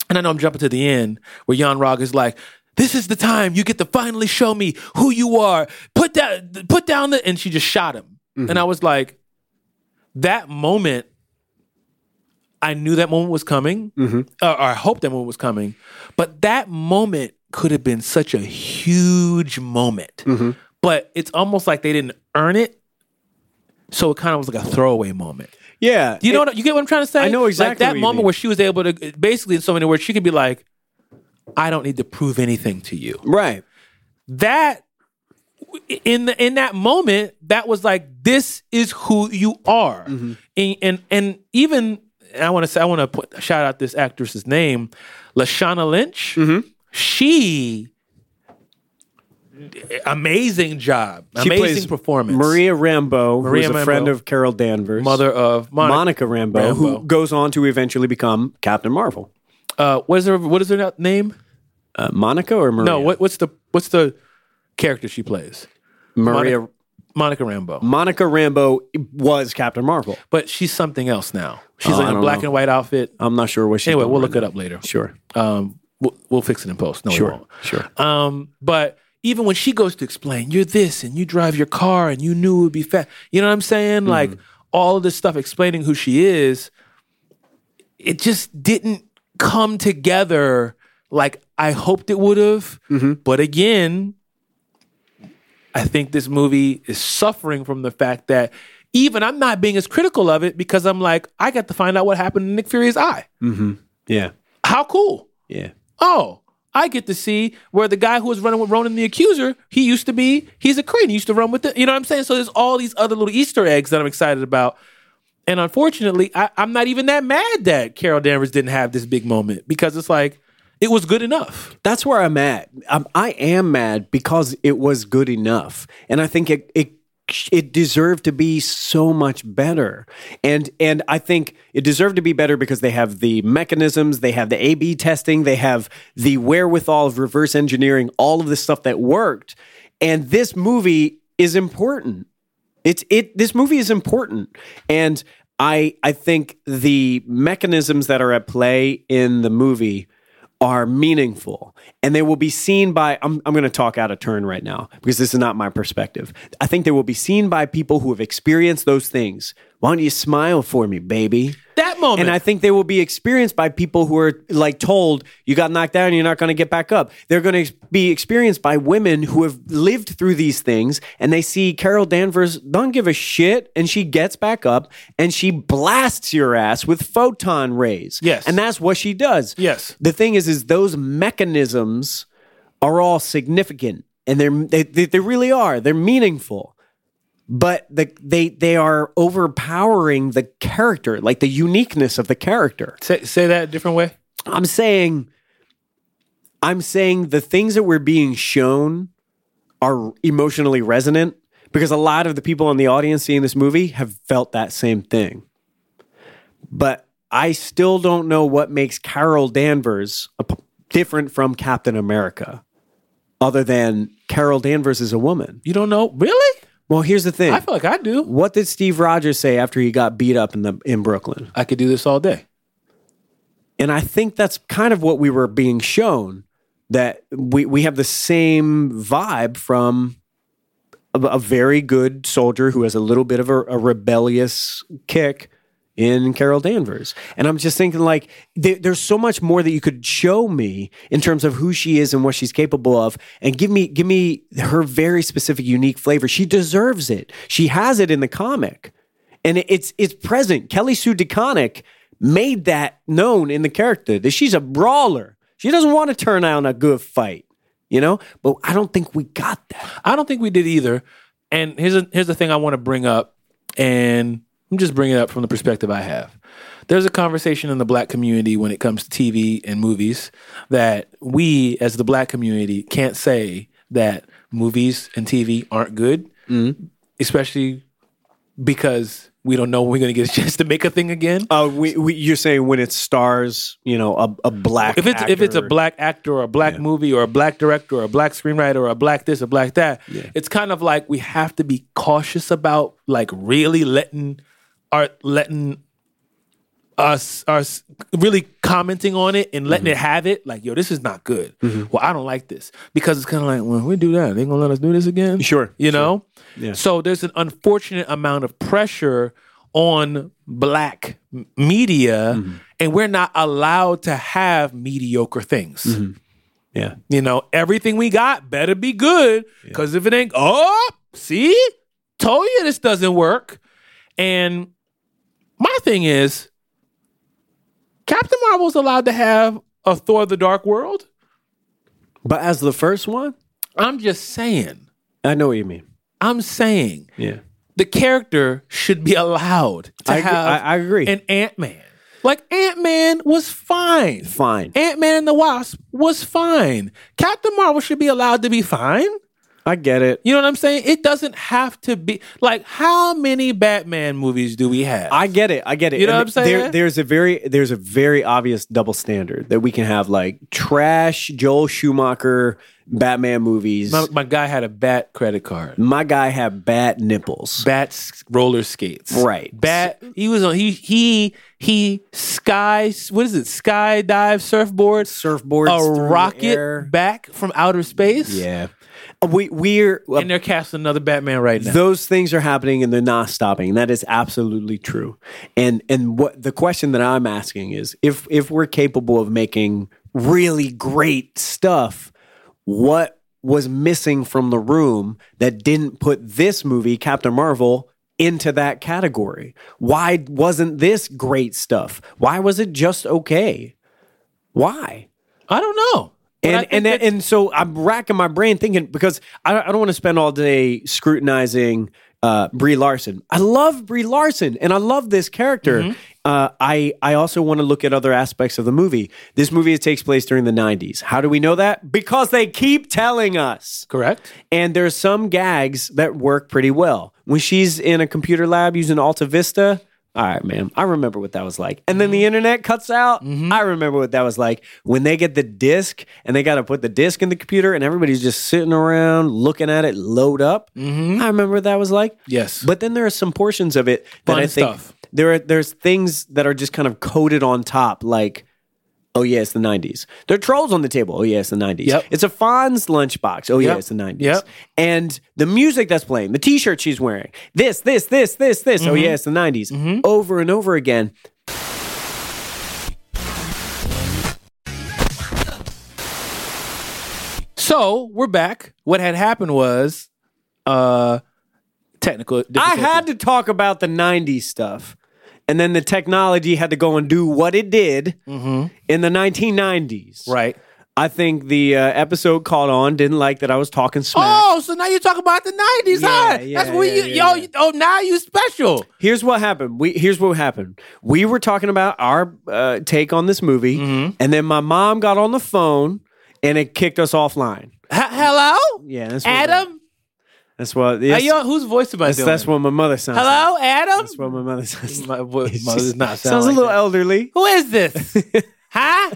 and I know I'm jumping to the end where Yon-Rogg is like, "This is the time you get to finally show me who you are. Put that, put down the," and she just shot him. Mm-hmm. And I was like, that moment, I knew that moment was coming, mm-hmm. or, or I hoped that moment was coming, but that moment could have been such a huge moment. Mm-hmm. But it's almost like they didn't earn it. So it kind of was like a throwaway moment. Yeah. Do you know what you get what I'm trying to say? I know exactly Like that moment where she was able to basically in so many words, she could be like, I don't need to prove anything to you. Right. That in the in that moment, that was like, this is who you are. Mm-hmm. And, and and even I want to say I want to put shout out this actress's name, Lashana Lynch. Mm-hmm. She amazing job. She amazing plays performance. Maria Rambeau, Maria who's a Rambeau. friend of Carol Danvers. mother of Monica. Monica Rambeau, who Rambeau. goes on to eventually become Captain Marvel. Uh, what is her what is her name? Uh, Monica or Maria? No, what, what's the what's the character she plays? Maria. Monica Rambeau. Monica Rambeau was Captain Marvel. But she's something else now. She's Oh, in a don't black know. and white outfit. I'm not sure what she. Anyway, we'll look it up later. Sure. Um, we'll, we'll fix it in post. No, we Sure. won't. Sure. Um, but even when she goes to explain, you're this and you drive your car and you knew it would be fat. You know what I'm saying? Mm-hmm. Like all of this stuff explaining who she is, it just didn't come together like I hoped it would have. Mm-hmm. But again, I think this movie is suffering from the fact that even I'm not being as critical of it because I'm like, I got to find out what happened to Nick Fury's eye. Mm-hmm. Yeah. How cool. Yeah. Oh, I get to see where the guy who was running with Ronan the Accuser, he used to be, he's a Korean. He used to run with the, you know what I'm saying? So there's all these other little Easter eggs that I'm excited about. And unfortunately, I, I'm not even that mad that Carol Danvers didn't have this big moment because it's like, it was good enough. That's where I'm at. I'm, I am mad because it was good enough, and I think it it it deserved to be so much better. And and I think it deserved to be better because they have the mechanisms, they have the A/B testing, they have the wherewithal of reverse engineering, all of the stuff that worked. And this movie is important. It's it. This movie is important, and I I think the mechanisms that are at play in the movie are meaningful. And they will be seen by I'm, I'm going to talk out of turn right now because this is not my perspective. I think they will be seen by people who have experienced those things why don't you smile for me baby That moment. and i think they will be experienced by people who are like told you got knocked down you're not going to get back up they're going to be experienced by women who have lived through these things and they see carol danvers don't give a shit and she gets back up and she blasts your ass with photon rays Yes. and that's what she does Yes. the thing is is those mechanisms are all significant and they're they, they, they really are they're meaningful but the, they they are overpowering the character like the uniqueness of the character say, say that a different way. i'm saying i'm saying the things that we're being shown are emotionally resonant because a lot of the people in the audience seeing this movie have felt that same thing but i still don't know what makes carol danvers a p- different from captain america other than carol danvers is a woman You don't know? Really? Well here's the thing I feel like I do. what did Steve Rogers say after he got beat up in the in Brooklyn? I could do this all day. And I think that's kind of what we were being shown that we we have the same vibe from a, a very good soldier who has a little bit of a, a rebellious kick in Carol Danvers. And I'm just thinking like there, there's so much more that you could show me in terms of who she is and what she's capable of and give me give me her very specific unique flavor. She deserves it. She has it in the comic. And it's it's present. Kelly Sue DeConnick made that known in the character that she's a brawler. She doesn't want to turn out a good fight, you know? But I don't think we got that. I don't think we did either. And here's a, here's the thing I want to bring up, and I'm just bringing it up from the perspective I have. There's a conversation in the black community when it comes to TV and movies that we, as the black community, can't say that movies and TV aren't good, especially because we don't know when we're going to get a (laughs) chance to make a thing again. Uh, we, we, you're saying when it stars, you know, a, a black if it's if it's a black actor or a black movie or a black director or a black screenwriter or a black this or black that, it's kind of like we have to be cautious about like really letting our letting us are really commenting on it and letting it have it. Like, yo, this is not good. Well, I don't like this because it's kind of like, well, we do that, They're gonna let us do this again? Sure, you know. Yeah. So there's an unfortunate amount of pressure on black media, Mm-hmm. and we're not allowed to have mediocre things. Mm-hmm. Yeah. You know, everything we got better be good because if it ain't, oh, see, told you this doesn't work. And my thing is, Captain Marvel's allowed to have a Thor: The Dark World. But as the first one, I'm just saying. I know what you mean. I'm saying Yeah. the character should be allowed to I agree- have I- I agree. an Ant Man. Like Ant Man was fine. Fine. Ant Man and the Wasp was fine. Captain Marvel should be allowed to be fine. I get it. You know what I'm saying? It doesn't have to be like how many Batman movies do we have? I get it. I get it. You know And what I'm saying? There, there's a very there's a very obvious double standard that we can have like trash Joel Schumacher Batman movies. my, my guy had a bat credit card. My guy had bat nipples. Bat roller skates. Right. Bat. He was on. He he he sky. What is it? Skydive surfboard. Surfboard. A rocket back from outer space. Yeah. Uh, We we're And they're casting another Batman right now. those things are happening and they're not stopping. That is absolutely true. And and what the question that I'm asking is if if we're capable of making really great stuff, what was missing from the room that didn't put this movie, Captain Marvel, into that category? Why wasn't this great stuff? Why was it just okay? Why? I don't know. And and that- and so I'm racking my brain thinking because I, I don't want to spend all day scrutinizing uh, Brie Larson. I love Brie Larson and I love this character. Mm-hmm. Uh, I I also want to look at other aspects of the movie. This movie takes place during the 90s. How do we know that? Because they keep telling us. correct. And there's some gags that work pretty well. When she's in a computer lab using Alta Vista, all right, man, I remember what that was like. And then the mm-hmm. internet cuts out. Mm-hmm. I remember what that was like. When they get the disc and they got to put the disc in the computer and everybody's just sitting around looking at it load up. Mm-hmm. I remember what that was like. Yes. But then there are some portions of it that Fun I think stuff. there are there's things that are just kind of coated on top, like Oh yeah, it's the '90s. There are trolls on the table. Oh yeah, it's the '90s. Yep. It's a Fonz lunchbox. Oh yeah, Yep. it's the '90s. Yep. And the music that's playing, the T-shirt she's wearing, this, this, this, this, this. Oh Mm-hmm. yeah, it's the '90s. Over and over again. So we're back. What had happened was uh technical. I had to talk about the '90s stuff, and then the technology had to go and do what it did in the 1990s. right. I think the uh, episode caught on. Didn't like that I was talking smack. Oh, so now you're talking about the nineties, huh? Yeah, yeah, That's what yeah, you yeah, yo. yeah. you- Oh, now you special. Here's what happened. We here's what happened. We were talking about our uh, take on this movie, Mm-hmm. and then my mom got on the phone and it kicked us offline. H- hello, Yeah, that's what Adam. That's what. Hey, Yes, yo, whose voice am I that's, doing? that's what my mother sounds. like. Hello, Adam. That's what my mother sounds. My like. vo- It's mother does just- not sound (laughs) sounds like a little that. elderly. Who is this? (laughs) huh?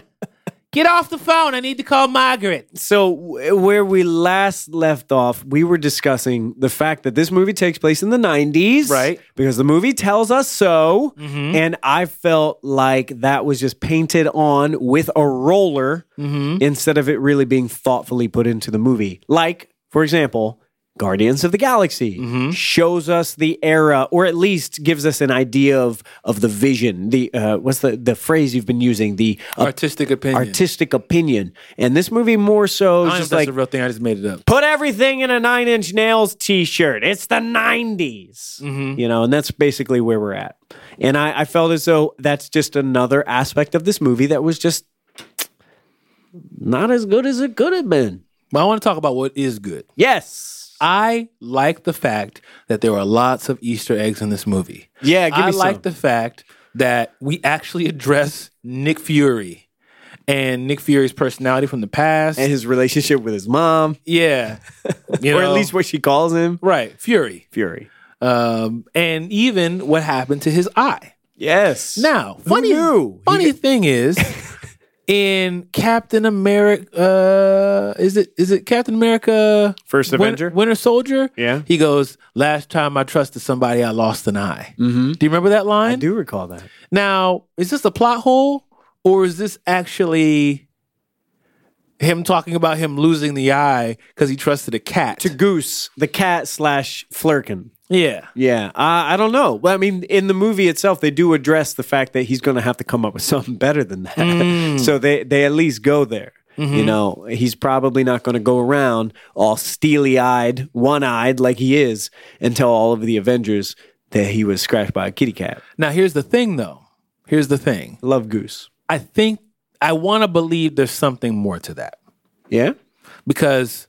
Get off the phone. I need to call Margaret. So w- where we last left off, we were discussing the fact that this movie takes place in the 90s. Right. Because the movie tells us so. Mm-hmm. And I felt like that was just painted on with a roller mm-hmm. instead of it really being thoughtfully put into the movie. Like, for example, Guardians of the Galaxy shows us the era, or at least gives us an idea of of the vision. The uh, what's the the phrase you've been using? The uh, Artistic opinion. artistic opinion. And this movie more so is just that's like a real thing. I just made it up. put everything in a nine inch nails t shirt. It's the 90s. Mm-hmm. You know, and that's basically where we're at. And I, I felt as though that's just another aspect of this movie that was just not as good as it could have been. But I want to talk about what is good. Yes. I like the fact that there are lots of Easter eggs in this movie. Yeah, give me I some. like the fact that we actually address Nick Fury and Nick Fury's personality from the past. and his relationship with his mom, yeah, (laughs) you or at least what she calls him, right, Fury, Fury. um, and even what happened to his eye. Yes. Now, funny, funny thing is, (laughs) in Captain America, uh, is it is it Captain America First Win- Avenger? Winter Soldier? Yeah. He goes, "Last time I trusted somebody, I lost an eye." Mm-hmm. Do you remember that line? I do recall that. Now, is this a plot hole or is this actually him talking about him losing the eye because he trusted a cat? To Goose, the cat slash Flerken. Yeah. Yeah, I, I don't know. Well, I mean, in the movie itself, they do address the fact that he's going to have to come up with (laughs) something better than that. Mm. so they they at least go there. You mm-hmm. know, he's probably not going to go around all steely eyed, one eyed like he is, and tell all of the Avengers that he was scratched by a kitty cat. Now, here's the thing, though. Here's the thing. Love Goose. I think I want to believe there's something more to that Yeah. because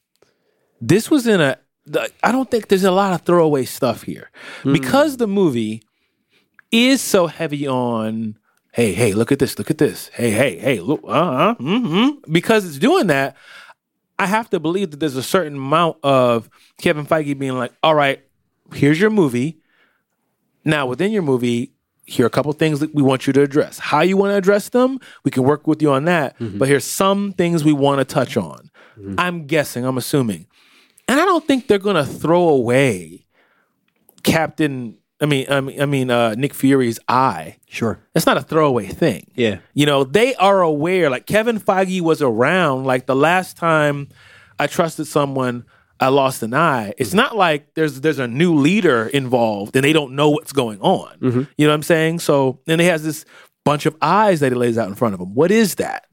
this was in a. the- I don't think there's a lot of throwaway stuff here because the movie is so heavy on. Hey, hey, look at this! Look at this! Hey, hey, hey, look! Uh, uh, mm-hmm. Because it's doing that, I have to believe that there's a certain amount of Kevin Feige being like, "All right, here's your movie. Now, within your movie, here are a couple things that we want you to address. How you want to address them, we can work with you on that. But here's some things we want to touch on. I'm guessing, I'm assuming. And I don't think they're going to throw away Captain, I mean, I mean, I mean uh, Nick Fury's eye. Sure. That's not a throwaway thing. Yeah. You know, they are aware, like Kevin Feige was around, like the last time I trusted someone, I lost an eye. It's not like there's there's a new leader involved and they don't know what's going on. You know what I'm saying? So then he has this bunch of eyes that he lays out in front of him. What is that?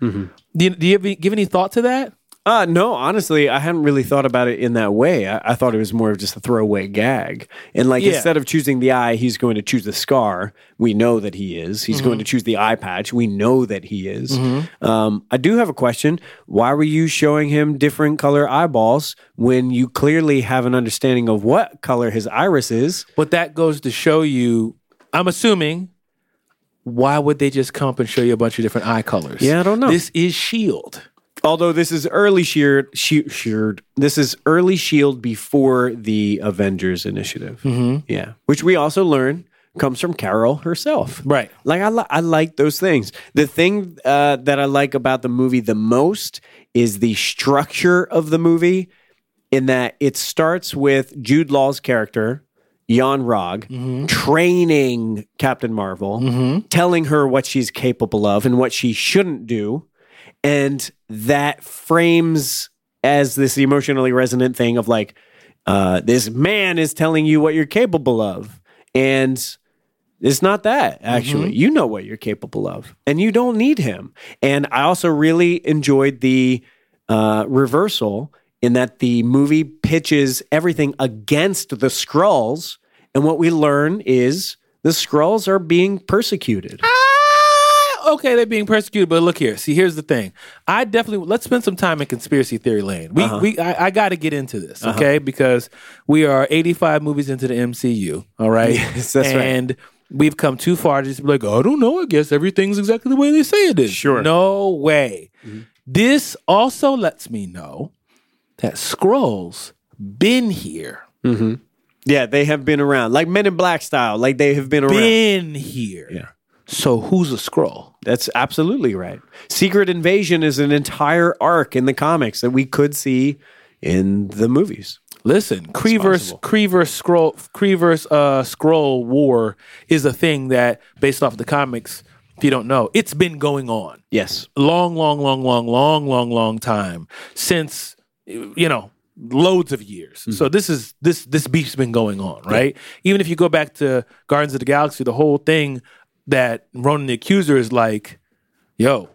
Do, you, do you have give any thought to that? Uh, no, honestly, I hadn't really thought about it in that way. I, I thought it was more of just a throwaway gag. And like Yeah. instead of choosing the eye, he's going to choose the scar. We know that he is. He's Mm-hmm. going to choose the eye patch. We know that he is. Um, I do have a question. Why were you showing him different color eyeballs when you clearly have an understanding of what color his iris is? But that goes to show you, I'm assuming, why would they just come up and show you a bunch of different eye colors? Yeah, I don't know. This is Shield. Although this is early Shield, she, Shield, this is early Shield before the Avengers Initiative. Mm-hmm. Yeah, which we also learn comes from Carol herself. Right. Like I, li- I like those things. The thing uh, that I like about the movie the most is the structure of the movie. In that it starts with Jude Law's character. Yon-Rogg training Captain Marvel, telling her what she's capable of and what she shouldn't do and that frames as this emotionally resonant thing of like uh, this man is telling you what you're capable of. And it's not that actually. You know what you're capable of and you don't need him. And i also really enjoyed the uh, reversal in that the movie pitches everything against the Skrulls, and what we learn is the Skrulls are being persecuted. Ah, okay, they're being persecuted, but look here. See, here's the thing. I definitely let's spend some time in conspiracy theory land. We, Uh-huh. we, I, I got to get into this, uh-huh. okay? Because we are 85 movies into the MCU. All right, (laughs) Yes, that's right. and we've come too far to just be like, oh, I don't know. I guess everything's exactly the way they say it is. Sure. no way. Mm-hmm. This also lets me know that Skrulls been here, mm-hmm. yeah they have been around like men in black style like they have been around been here. Yeah. So who's a Skrull? That's absolutely right. Secret Invasion is an entire arc in the comics that we could see in the movies. Listen, Kree versus possible. Kree versus Skrull uh, Skrull war is a thing that, based off the comics, if you don't know, it's been going on Yes. long, long, long, long, long, long, long time since you know loads of years. So this is this this beef's been going on, right? Even if you go back to Guardians of the Galaxy, the whole thing that Ronan the Accuser is like, yo,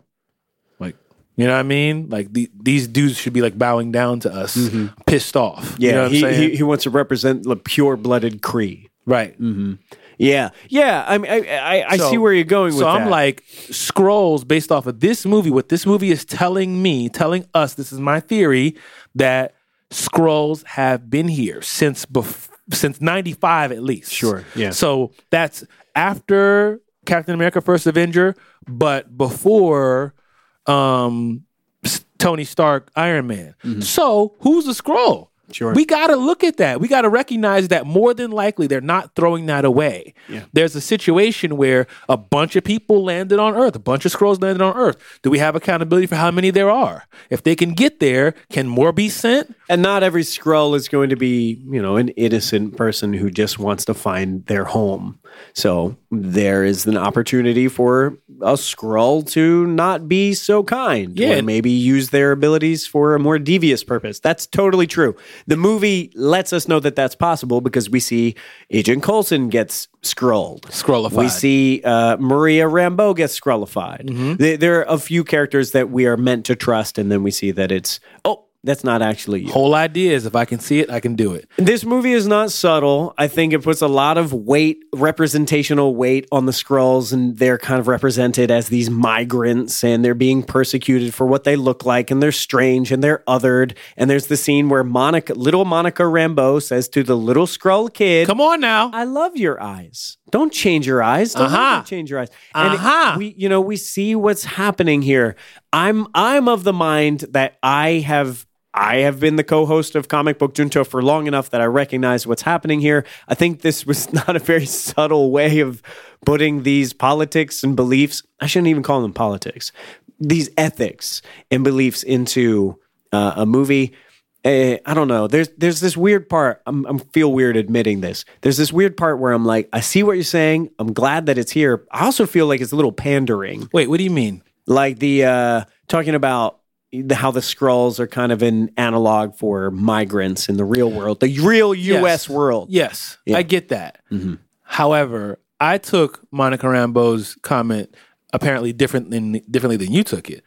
like you know what I mean? Like the, these dudes should be like bowing down to us, mm-hmm. pissed off. Yeah, you know he, he he wants to represent the pure blooded Kree. right. Mm-hmm. Yeah, yeah. I mean, I I, I So- see where you're going with So that. I'm like, Skrulls based off of this movie. What this movie is telling me, telling us, this is my theory that Skrulls have been here since before since '95 at least. Sure, yeah. So that's after Captain America: First Avenger, but before um, Tony Stark, Iron Man. So who's the Skrull? Mm-hmm. Sure. We got to look at that. We got to recognize that more than likely they're not throwing that away. Yeah. There's a situation where a bunch of people landed on Earth, a bunch of Skrulls landed on Earth. Do we have accountability for how many there are? If they can get there, can more be sent? and not every Skrull is going to be, you know, an innocent person who just wants to find their home. So there is an opportunity for a Skrull to not be so kind, Yeah. or maybe use their abilities for a more devious purpose. That's totally true. The movie lets us know that that's possible because we see Agent Coulson gets Skrulled. Skrullified. We see uh, Maria Rambeau gets Skrullified. There, there are a few characters that we are meant to trust, and then we see that it's oh, that's not actually you. Whole idea is if I can see it, I can do it. This movie is not subtle. I think it puts a lot of weight, representational weight on the Skrulls, and they're kind of represented as these migrants, and they're being persecuted for what they look like, and they're strange, and they're othered. And there's the scene where Monica, little Monica Rambeau, says to the little Skrull kid, Come on now. I love your eyes. Don't change your eyes. Don't Uh-huh. change your eyes. And it- Uh-huh. we, you know, we see what's happening here. I'm, I'm of the mind that I have, I have been the co-host of Comic Book Junto for long enough that I recognize what's happening here. I think this was (laughs) not a very subtle way of putting these politics and beliefs. I shouldn't even call them politics. These ethics and beliefs into uh, a movie. Eh, I don't know. There's there's this weird part. I'm I'm feel weird admitting this. There's this weird part where I'm like, I see what you're saying. I'm glad that it's here. I also feel like it's a little pandering, Wait, what do you mean? like the uh, talking about how the Skrulls are kind of an analog for migrants in the real world, the real U.S. Yes. world. Yes, I get that. Mm-hmm. However, I took Monica Rambeau's comment apparently different than differently than you took it.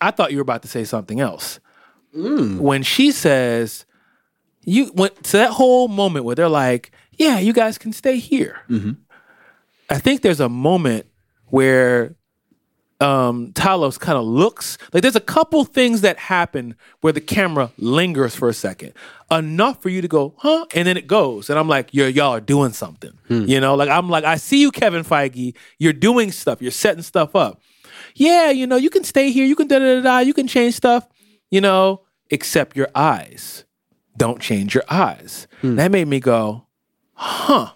I thought you were about to say something else. Mm. when she says, "You went to that whole moment where they're like, yeah, you guys can stay here." Mm-hmm. I think there's a moment where um, Talos kind of looks like there's a couple things that happen where the camera lingers for a second, enough for you to go, huh? And then it goes, and I'm like, you're y'all are doing something, hmm. you know? Like I'm like, I see you, Kevin Feige. You're doing stuff. You're setting stuff up. Yeah, you know, you can stay here. You can da da da da. You can change stuff, you know, except your eyes. Don't change your eyes. Hmm. That made me go, huh?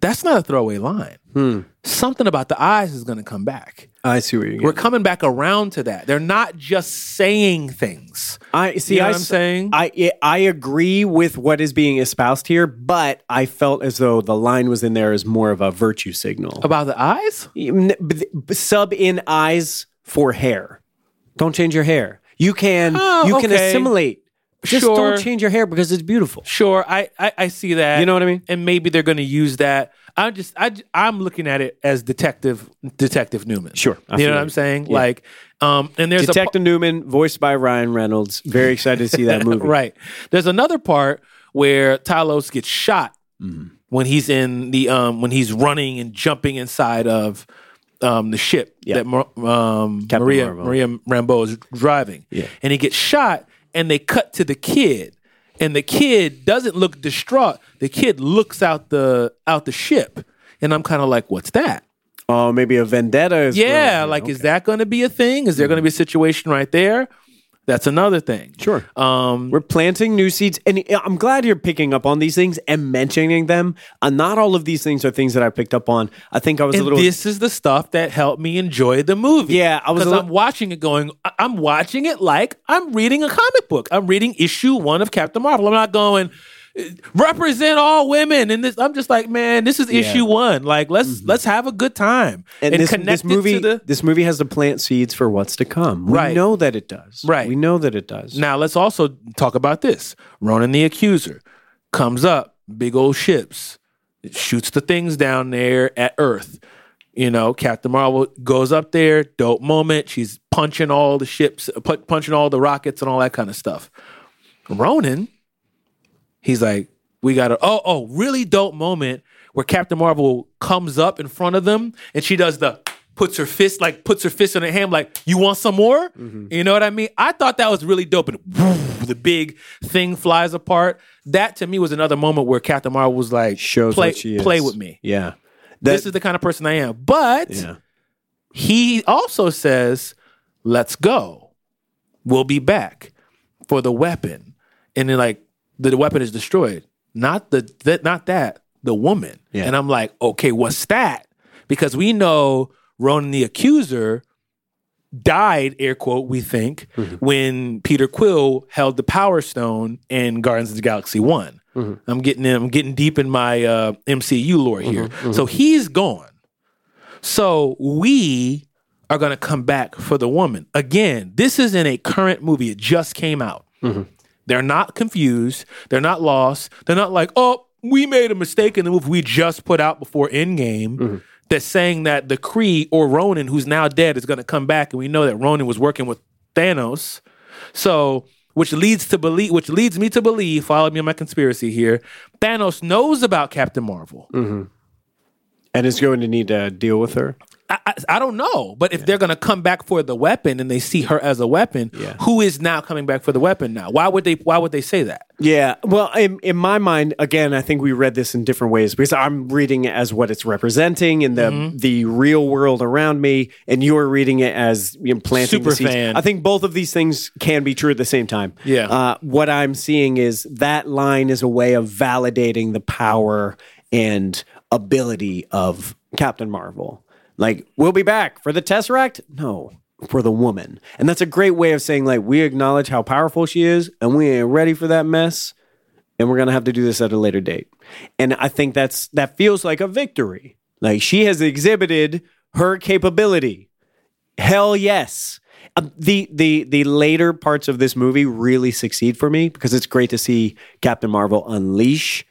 That's not a throwaway line. Hmm. Something about the eyes is going to come back. I see what you're We're coming back around to that. They're not just saying things. I see. You know I what I'm saying? I I agree with what is being espoused here, but I felt as though the line was in there as more of a virtue signal. About the eyes? N- b- b- Sub in eyes for hair. Don't change your hair. You can Oh, you can assimilate. Just Sure. don't change your hair because it's beautiful. Sure, I, I, I see that. You know what I mean? And maybe they're going to use that. I'm just I I'm looking at it as detective Detective Newman. Sure, I you know what. I'm saying? Like, um, and there's a Detective Newman, voiced by Ryan Reynolds. Very excited to see that (laughs) movie. Right. There's another part where Talos gets shot Mm-hmm. when he's in the um when he's running and jumping inside of um the ship Yeah. that um Maria Marvel. Maria Rambeau is driving. Yeah. And he gets shot and they cut to the kid and the kid doesn't look distraught. The kid looks out the out the ship and I'm kind of like what's that? Oh, maybe a vendetta is Yeah, like Okay. is that going to be a thing? Is there going to be a situation right there? That's another thing. Sure. Um We're planting new seeds, and I'm glad you're picking up on these things and mentioning them. Uh, not all of these things are things that I picked up on. I think I was a little. this is the stuff that helped me enjoy the movie. Yeah, I was because little- I'm watching it going. I- I'm watching it like I'm reading a comic book. I'm reading issue one of Captain Marvel. I'm not going "Uh, represent all women in this. I'm just like, man, this is issue one. Like, let's let's have a good time Mm-hmm. and, this, connect this movie, to the. this movie has to plant seeds for what's to come. We Right. know that it does. Right. We know that it does. Now let's also talk about this. Ronan the Accuser comes up, big old ships, it shoots the things down there at Earth. You know, Captain Marvel goes up there, dope moment. She's punching all the ships, pu- punching all the rockets and all that kind of stuff. Ronan, he's like, we got a oh oh really dope moment where Captain Marvel comes up in front of them and she does the puts her fist like puts her fist on her hand like you want some more mm-hmm. you know what I mean I thought that was really dope and woo, the big thing flies apart that to me was another moment where Captain Marvel was like Shows play what she is. play with me Yeah. this is the kind of person I am but yeah. he also says, "Let's go. We'll be back for the weapon." And then like the, weapon is destroyed. Not the that not that the woman. Yeah. And I'm like, okay, what's that? Because we know Ronan the Accuser died, air quote, we think, mm-hmm. when Peter Quill held the Power Stone in Guardians of the Galaxy One. Mm-hmm. I'm getting I'm getting deep in my uh, MCU lore mm-hmm. here. So he's gone. So we are going to come back for the woman. Again, this is in a current movie. It just came out. They're not confused. They're not lost. They're not like, oh, we made a mistake in the movie we just put out before Endgame. Mm-hmm. That's saying that the Kree or Ronan, who's now dead, is going to come back, and we know that Ronan was working with Thanos. So, which leads to believe, which leads me to believe, follow me on my conspiracy here. Thanos knows about Captain Marvel. Mm-hmm. And is going to need to deal with her. I, I, I don't know, but if they're going to come back for the weapon and they see her as a weapon, Yeah. who is now coming back for the weapon now? Why would they? Why would they say that? Yeah. Well, in, in my mind, again, I think we read this in different ways because I'm reading it as what it's representing in the Mm-hmm. the real world around me, and you're reading it as you know, planting the Super seeds. fan. I think both of these things can be true at the same time. Yeah. Uh, what I'm seeing is that line is a way of validating the power and ability of Captain Marvel. Like, we'll be back for the Tesseract? No, for the woman. And that's a great way of saying, like, we acknowledge how powerful she is and we ain't ready for that mess. And we're gonna have to do this at a later date. And I think that's that feels like a victory. Like she has exhibited her capability. Hell yes. Um, the the the later parts of this movie really succeed for me because it's great to see Captain Marvel unleash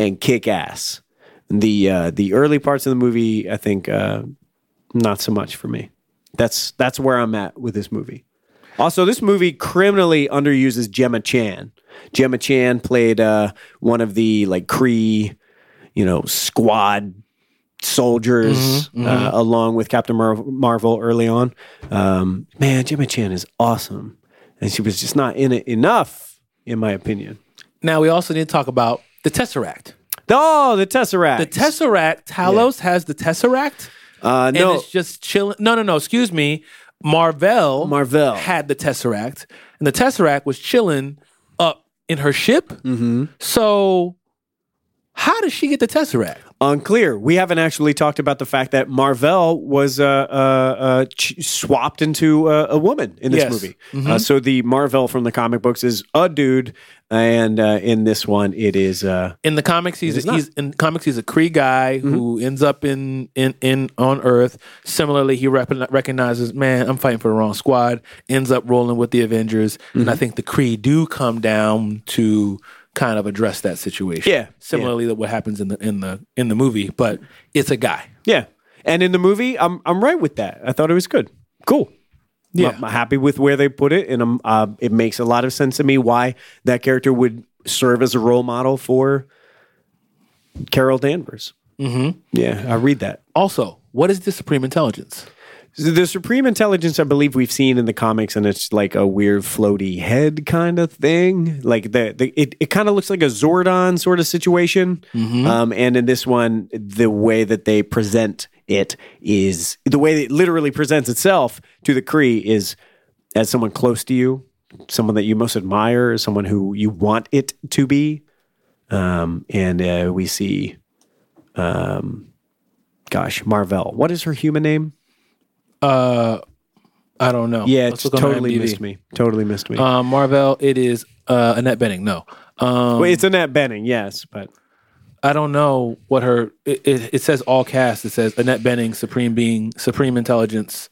and kick ass. The uh, the early parts of the movie, I think, uh, not so much for me. That's that's where I'm at with this movie. Also, this movie criminally underuses Gemma Chan. Gemma Chan played uh, one of the like Kree, you know, squad soldiers Uh, along with Captain Mar- Marvel early on. Um, man, Gemma Chan is awesome, and she was just not in it enough, in my opinion. Now we also need to talk about the Tesseract. Oh, the Tesseract. The Tesseract, Talos has the Tesseract, uh, and no, it's just chilling. No, no, no. Excuse me. Marvel, Marvel. had the Tesseract, and the Tesseract was chilling up in her ship. Mm-hmm. So, how did she get the Tesseract? Unclear. We haven't actually talked about the fact that Marvel was uh, uh, uh, ch- swapped into uh, a woman in this Yes. movie. Mm-hmm. Uh, so the Marvel from the comic books is a dude, and uh, in this one, it is. Uh, In the comics, he's, is he's in comics he's a Kree guy who ends up in in in on Earth. Similarly, he rep- recognizes, man, I'm fighting for the wrong squad. Ends up rolling with the Avengers, and I think the Kree do come down to kind of address that situation. Yeah, similarly to what happens in the in the in the movie, but it's a guy. yeah, and in the movie, I'm I'm right with that. I thought it was good. Cool. Yeah. I'm happy with where they put it, and um, uh, it makes a lot of sense to me why that character would serve as a role model for Carol Danvers. Mm-hmm. Yeah, I read that. Also, what is the Supreme Intelligence? The Supreme Intelligence, I believe we've seen in the comics, and it's like a weird floaty head kind of thing. Like the, the it, it kind of looks like a Zordon sort of situation. Um, and in this one, the way that they present it is the way it literally presents itself to the Kree is as someone close to you, someone that you most admire, someone who you want it to be. Um, and uh, we see, um, gosh, Marvel. What is her human name? Uh, I don't know. Yeah, Let's it's look on totally IMDb. missed me. Totally missed me. Um, Marvel, it is uh, Annette Bening. No, um, Wait, it's Annette Bening, yes, but I don't know what her. It, it, it says all cast. It says Annette Bening, Supreme Being, Supreme Intelligence.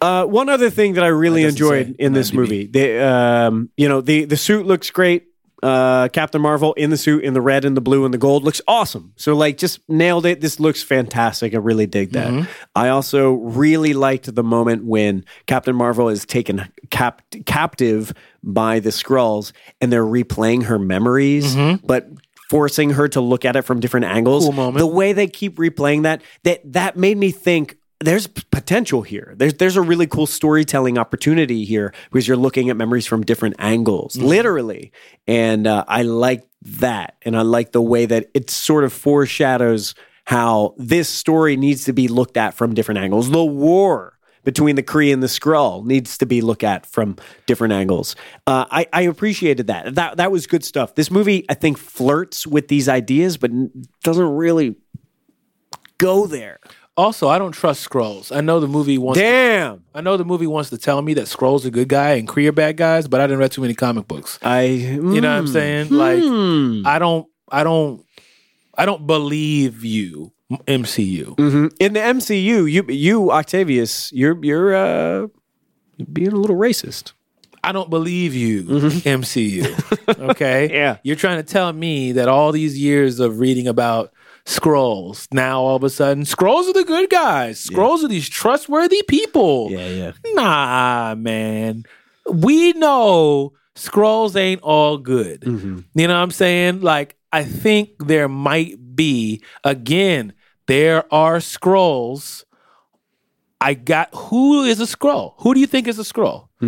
uh, one other thing that I really That doesn't enjoyed say in this IMDb. movie, the um, you know, the the suit looks great. Uh, Captain Marvel in the suit in the red and the blue and the gold looks awesome. So like, just nailed it. This looks fantastic. I really dig that. Mm-hmm. I also really liked the moment when Captain Marvel is taken cap- captive by the Skrulls and they're replaying her memories, but forcing her to look at it from different angles. Mm-hmm. Cool. The way they keep replaying that, that that made me think there's potential here. There's there's a really cool storytelling opportunity here because you're looking at memories from different angles, Mm-hmm. literally. And uh, I like that, and I like the way that it sort of foreshadows how this story needs to be looked at from different angles. The war between the Kree and the Skrull needs to be looked at from different angles. Uh, I, I appreciated that. That that was good stuff. This movie, I think, flirts with these ideas, but doesn't really go there. Also, I don't trust Skrulls. I know the movie wants. Damn. I know the movie wants to tell me that Skrulls a good guy and Kree are bad guys, but I didn't read too many comic books. I You know what I'm mm, saying? Like, I don't, I don't, I don't believe you, MCU. mhm. in the MCU, you you Octavius, you're you're uh you're being a little racist. I don't believe you, MCU. (laughs) Okay. Yeah. You're trying to tell me that all these years of reading about Skrulls, now all of a sudden, Skrulls are the good guys. Skrulls are these trustworthy people. yeah. Yeah. Nah, man. We know Skrulls ain't all good. Mm-hmm. You know what I'm saying? Like, I think there might be, again, there are Skrulls. I got who is a Skrull? Who do you think is a Skrull? I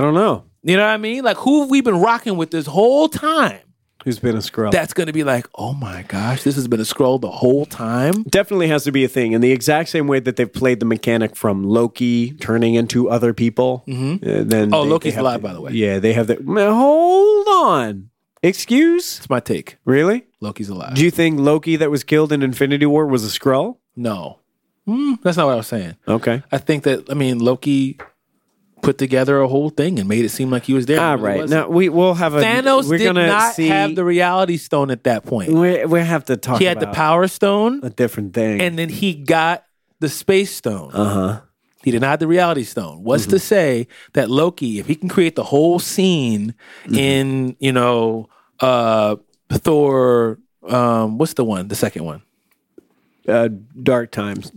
don't know You know what I mean? Like who have we been rocking with this whole time? Who's been a Skrull. That's gonna be like, oh my gosh, this has been a Skrull the whole time. Definitely has to be a thing in the exact same way that they've played the mechanic from Loki turning into other people. Mm-hmm. then Oh, they- Loki's they alive, the- by the way. Yeah, they have the. Man, hold on. Excuse? That's my take. Really? Loki's alive. Do you think Loki that was killed in Infinity War was a Skrull? no, Hmm, that's not what I was saying. Okay. I think that I mean Loki put together a whole thing and made it seem like he was there. All really right. wasn't. Now we will have a Thanos We're did not see, have the Reality Stone at that point. We we have to talk. He had the Power Stone, a different thing. and then he got the Space Stone. uh huh. He did not have the reality stone. What's to say that Loki, if he can create the whole scene in, you know, uh Thor, um, what's the one? The second one. Uh, dark times.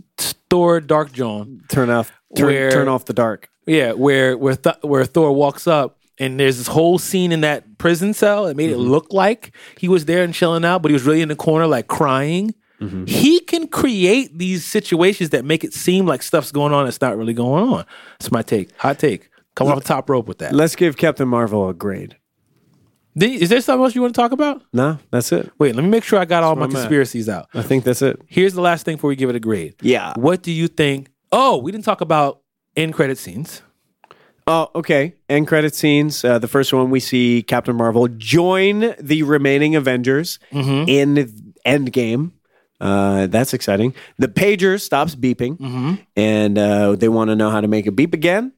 Thor Dark John. Turn off, turn, Where- turn off the dark. Yeah, where where Th- where Thor walks up and there's this whole scene in that prison cell. It made it mm-hmm. look like he was there and chilling out, but he was really in the corner like crying. Mm-hmm. He can create these situations that make it seem like stuff's going on that's not really going on. That's my take. Hot take. Come off the top rope with that. Let's give Captain Marvel a grade. Is there something else you want to talk about? No, that's it. Wait, let me make sure I got all my I'm at. conspiracies out. I think that's it. Here's the last thing before we give it a grade. Yeah. What do you think? Oh, we didn't talk about end credit scenes. Oh, okay. End credit scenes. Uh, the first one we see Captain Marvel join the remaining Avengers in Endgame. Uh, that's exciting. The pager stops beeping, and uh, they want to know how to make it beep again.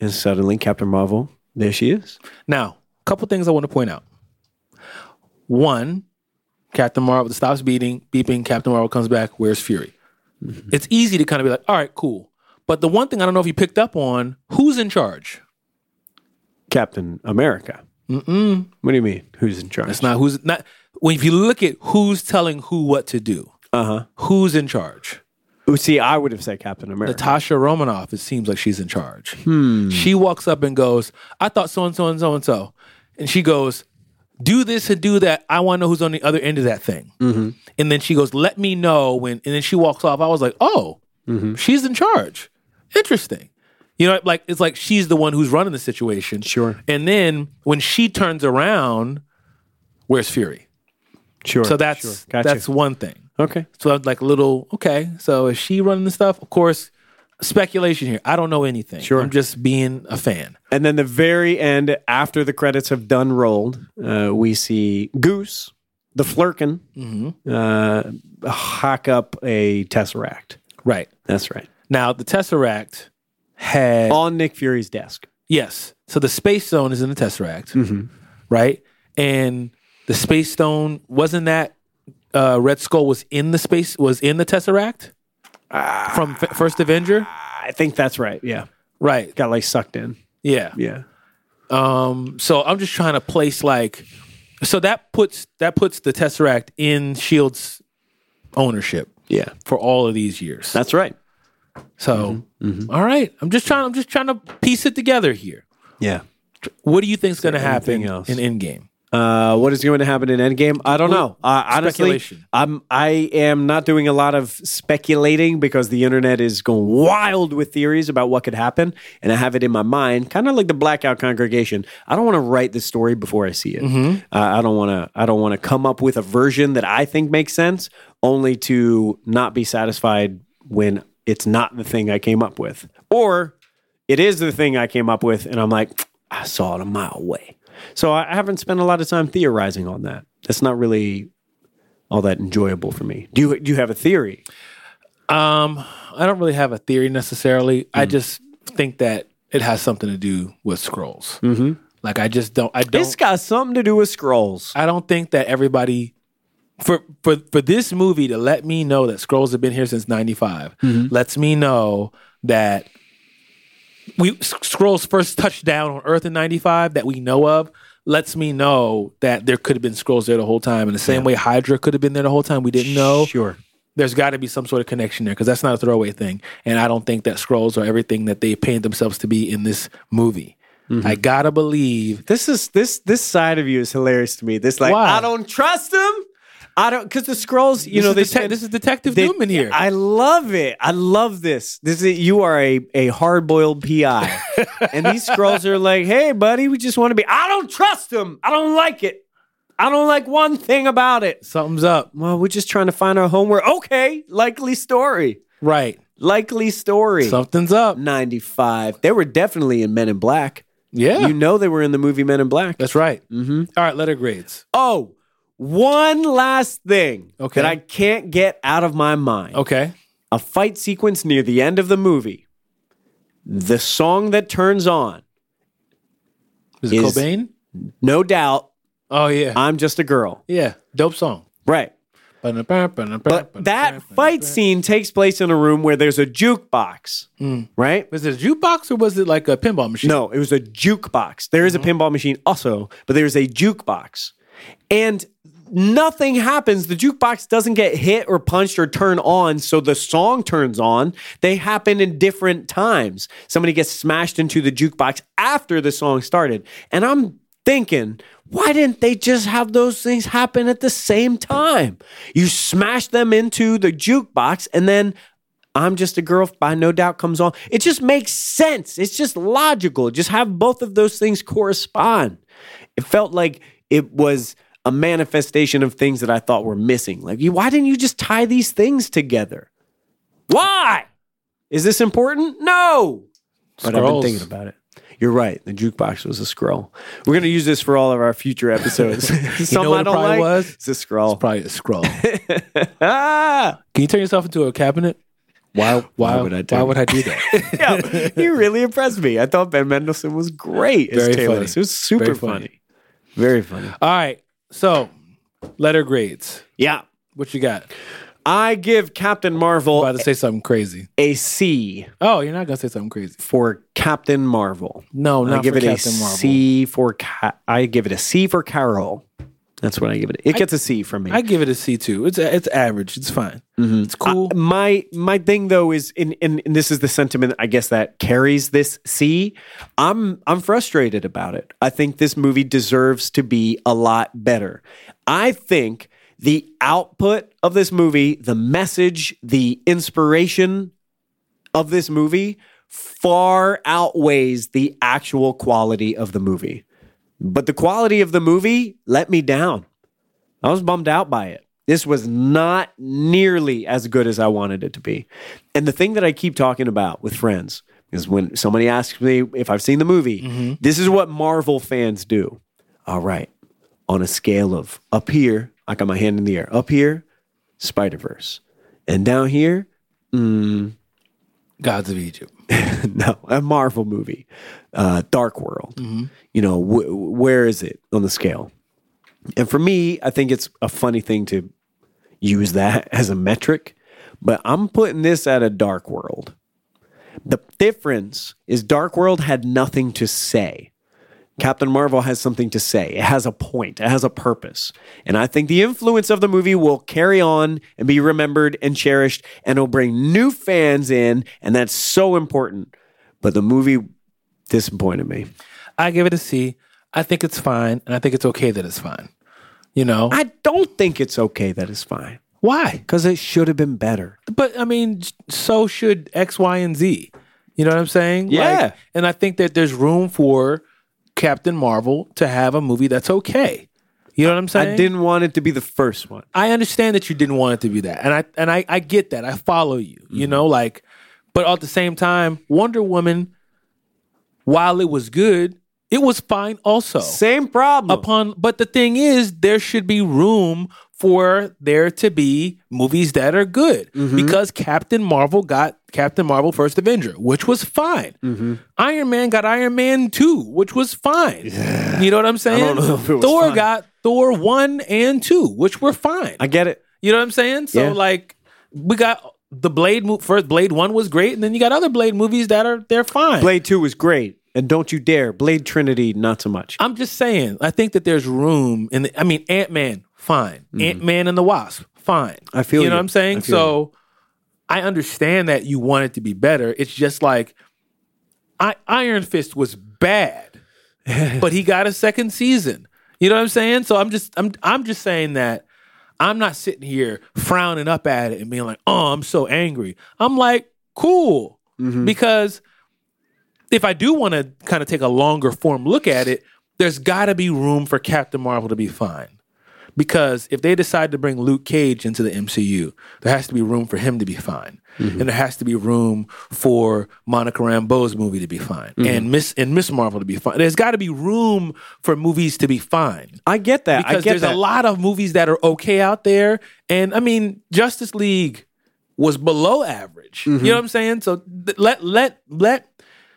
And suddenly, Captain Marvel, there she is. Now, a couple things I want to point out. One, Captain Marvel stops beating, beeping. Captain Marvel comes back. Where's Fury? It's easy to kind of be like, all right, cool. But the one thing I don't know if you picked up on, who's in charge? Captain America. Mm-mm. What do you mean? Who's in charge? It's not who's not. When if you look at who's telling who what to do, Uh huh. who's in charge? See, I would have said Captain America. Natasha Romanoff, it seems like she's in charge. Hmm. She walks up and goes, I thought so and so and so and so. And she goes, Do this and do that. I want to know who's on the other end of that thing. Mm-hmm. And then she goes, Let me know when. And then she walks off. I was like, Oh, mm-hmm. she's in charge. Interesting. You know, like it's like she's the one who's running the situation. Sure. And then when she turns around, where's Fury? sure. So that's sure. Gotcha. that's one thing. okay. So like a little okay. So is she running the stuff? Of course, speculation here. I don't know anything. Sure. I'm just being a fan. And then the very end, after the credits have done rolled, uh, we see Goose, the Flerken, uh, hack up a Tesseract. Right. That's right. Now the Tesseract had On Nick Fury's desk. yes. So the space stone is in the Tesseract. Right? And the space stone wasn't that uh, Red Skull was in the space was in the Tesseract from F- First Avenger? I think that's right. Yeah. Right. Got like sucked in. Yeah. Yeah. Um, so I'm just trying to place like, so that puts that puts the Tesseract in Shield's ownership Yeah. for all of these years. That's right. So, Mm-hmm. all right, I'm just trying. I'm just trying to piece it together here. Yeah. What do you think is going to happen else? in Endgame? Uh, what is going to happen in Endgame? I don't know. Uh, honestly, I'm I am not doing a lot of speculating because the internet is going wild with theories about what could happen, and I have it in my mind, kind of like the blackout congregation. I don't want to write the story before I see it. Mm-hmm. Uh, I don't want to. I don't want to come up with a version that I think makes sense, only to not be satisfied when it's not the thing I came up with, or it is the thing I came up with, and I'm like, I saw it a mile away. So I haven't spent a lot of time theorizing on that. That's not really all that enjoyable for me. Do you do you have a theory? Um, I don't really have a theory necessarily. I Hmm. just think that it has something to do with Skrulls. Mm-hmm. Like I just don't. I don't. It's got something to do with Skrulls. I don't think that everybody for for for this movie to let me know that Skrulls have been here since '95 mm-hmm. lets me know that we Skrulls first touched down on Earth in '95 that we know of. Lets me know that there could have been Skrulls there the whole time, in the same way Hydra could have been there the whole time. We didn't know. Sure. There's got to be some sort of connection there because that's not a throwaway thing, and I don't think that Skrulls are everything that they paint themselves to be in this movie. Mm-hmm. I gotta believe This is this this side of you is hilarious to me. This like Why? I don't trust them. I don't because the Skrulls. You this know they dete- spend- this is Detective they- Newman here. I love it. I love this. This is you are a a hard boiled PI, (laughs) and these Skrulls are like, hey buddy, we just want to be. I don't trust them. I don't like it. I don't like one thing about it. Something's up, Well, we're just trying to find our home. Where okay, likely story. right? Likely story. Something's up. 95. They were definitely in Men in Black. Yeah, You know they were in the movie Men in Black. that's right. Mm-hmm. right, letter grades. Oh, one last thing Okay. that I can't get out of my mind. Okay, A fight sequence near the end of the movie. The song that turns on, is it Is- Cobain? no doubt, Oh yeah, I'm just a girl. yeah, dope song. Right. But that fight scene takes place in a room where there's a jukebox. Mm. Right? was it a jukebox or was it like a pinball machine? No, it was a jukebox. There is a mm-hmm. pinball machine also, but there's a jukebox. And nothing happens. The jukebox doesn't get hit or punched or turn on, so the song turns on. They happen in different times. Somebody gets smashed into the jukebox after the song started. And I'm thinking, why didn't they just have those things happen at the same time? You smash them into the jukebox and then I'm just a girl by no doubt comes on. It just makes sense. It's just logical. Just have both of those things correspond. It felt like it was a manifestation of things that I thought were missing. Like, why didn't you just tie these things together? Why? Is this important? No. But I've been thinking about it. You're right. The jukebox was a Skrull. We're going to use this for all of our future episodes. (laughs) (laughs) Some what I don't probably like. was? It's a Skrull. It's probably a Skrull. (laughs) ah! Can you turn yourself into a cabinet? Why? Why, would would I I? Why would I do that? yeah, he really impressed me. I thought Ben Mendelsohn was great as Very Taylor. funny. It was super Very funny. funny. Very funny. All right. So, letter grades. Yeah. What you got? I give Captain Marvel i about to say something crazy. a C Oh, you're not gonna say something crazy. for Captain Marvel. No, I not give for it Captain a Marvel. C for Ca- I give it a C for Carol. That's what I give it. It gets a C from me. I give it a C too. It's it's average. It's fine. Mm-hmm. It's cool. Uh, my my thing though is in, in and this is the sentiment I guess that carries this C. I'm I'm frustrated about it. I think this movie deserves to be a lot better. I think the output of this movie, the message, the inspiration of this movie far outweighs the actual quality of the movie. But the quality of the movie let me down. I was bummed out by it. This was not nearly as good as I wanted it to be. And the thing that I keep talking about with friends is when somebody asks me if I've seen the movie, mm-hmm. this is what Marvel fans do. All right, on a scale of up here, I got my hand in the air, up here, Spider Verse, and down here, mm, Gods of Egypt. (laughs) no, a Marvel movie, uh, Dark World. You know, wh- where is it on the scale? And for me, I think it's a funny thing to use that (laughs) as a metric, but I'm putting this at a Dark World. The difference is Dark World had nothing to say. Captain Marvel has something to say. It has a point. It has a purpose. And I think the influence of the movie will carry on and be remembered and cherished and it'll bring new fans in. And that's so important. But the movie disappointed me. I give it a C. I think it's fine, and I think it's okay that it's fine. You know I don't think it's okay that it's fine why? because it should have been better. But I mean, so should X, Y, and Z. You know what I'm saying? Yeah. and I think that there's room for Captain Marvel to have a movie that's okay. You know what I'm saying? I didn't want it to be the first one. I understand that you didn't want it to be that, and I and I, I get that. I follow you. You mm-hmm. know, like, but at the same time, Wonder Woman, while it was good, it was fine also. Same problem. Upon, but the thing is, there should be room for there to be movies that are good mm-hmm. because Captain Marvel got Captain Marvel First Avenger, which was fine. Mm-hmm. Iron Man got Iron Man Two, which was fine. You know what I'm saying? know if it was Thor fine. got Thor One and Two, which were fine. I get it. You know what I'm saying? So Yeah. like we got the Blade mo- first Blade 1 was great and then you got other Blade movies that are they're fine. Blade 2 was great. And don't you dare. Blade Trinity, not so much. I'm just saying, I think that there's room in the I mean Ant-Man, fine. Ant-Man and the Wasp, fine. Mm-hmm. I feel You know you. what I'm saying? I So I understand that you want it to be better. It's just like I, Iron Fist was bad, (laughs) but he got a second season. You know what I'm saying? So I'm just I'm I'm just saying that I'm not sitting here frowning up at it and being like, "Oh, I'm so angry." I'm like, "Cool," Mm-hmm. because if I do want to kind of take a longer form look at it, there's got to be room for Captain Marvel to be fine. Because if they decide to bring Luke Cage into the MCU, there has to be room for him to be fine, and there has to be room for Monica Rambeau's movie to be fine, and Miss and Miss Marvel to be fine. There's got to be room for movies to be fine I get that. I because get there's that. a lot of movies that are okay out there, and I mean Justice League was below average. Mm-hmm. You know what I'm saying? So th- let let let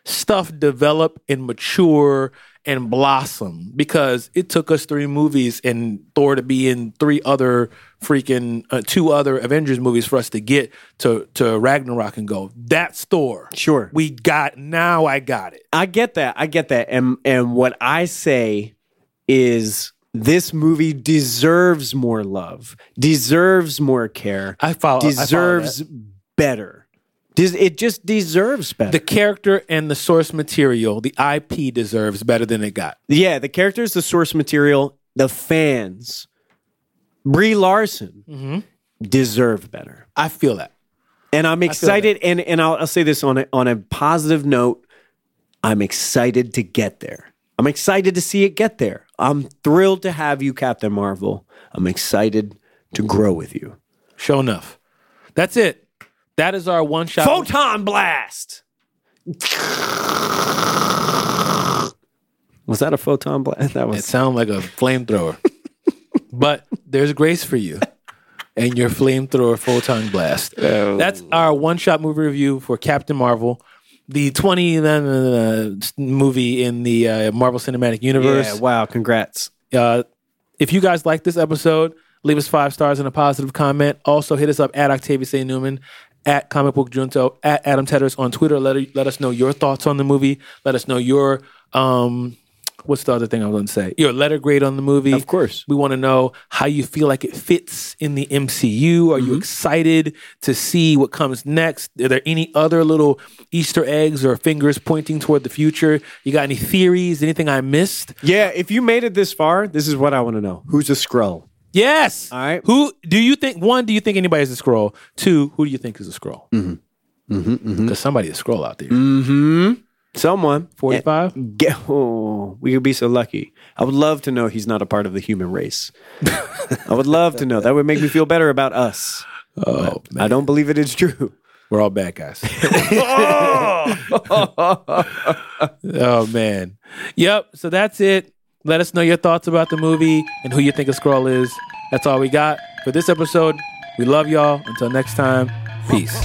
stuff develop and mature and blossom because it took us three movies and Thor to be in three other freaking uh, two other Avengers movies for us to get to to Ragnarok and go that's Thor. Sure. we got now. I got it. I get that. I get that. And and what I say is this movie deserves more love, deserves more care, I follow. I follow deserves better. It just deserves better. the character and the source material. The IP deserves better than it got. yeah, the characters, the source material, the fans, Brie Larson Mm-hmm. deserve better. I feel that. And I'm excited. And and I'll, I'll say this on a, on a positive note. I'm excited to get there. I'm excited to see it get there. I'm thrilled to have you, Captain Marvel. I'm excited to grow with you. Show enough. That's it. That is our one shot. Photon blast. Was that a photon blast? That It was. sounds like a flamethrower, (laughs) but there's grace for you and your flamethrower photon blast. That's our one shot movie review for Captain Marvel, the 20 uh, movie in the uh, Marvel Cinematic Universe. Yeah, wow, congrats. Uh, if you guys like this episode, leave us five stars and a positive comment. Also, hit us up at Octavius A. Newman, at Comic Book Junto, at Adam Tedros on Twitter. Let, let us know your thoughts on the movie. Let us know your, um, what's the other thing I was going to say? Your letter grade on the movie. Of course. We want to know how you feel like it fits in the MCU. Are Mm-hmm. you excited to see what comes next? Are there any other little Easter eggs or fingers pointing toward the future? You got any theories? Anything I missed? Yeah, if you made it this far, this is what I want to know. Who's a Skrull? Yes. All right. Who do you think? One, do you think anybody is a Skrull? Two, who do you think is a Skrull? Mm-hmm. Mm-hmm, mm-hmm. Because Mm-hmm. somebody is a Skrull out there. Someone. 45? Get, oh, we could be so lucky. I would love to know he's not a part of the human race. (laughs) I would love to know. That would make me feel better about us. Oh, I don't believe it is true. we're all bad guys. (laughs) (laughs) oh man. Yep. So that's it. Let us know your thoughts about the movie and who you think a Skrull is. That's all we got for this episode. We love y'all. Until next time, peace.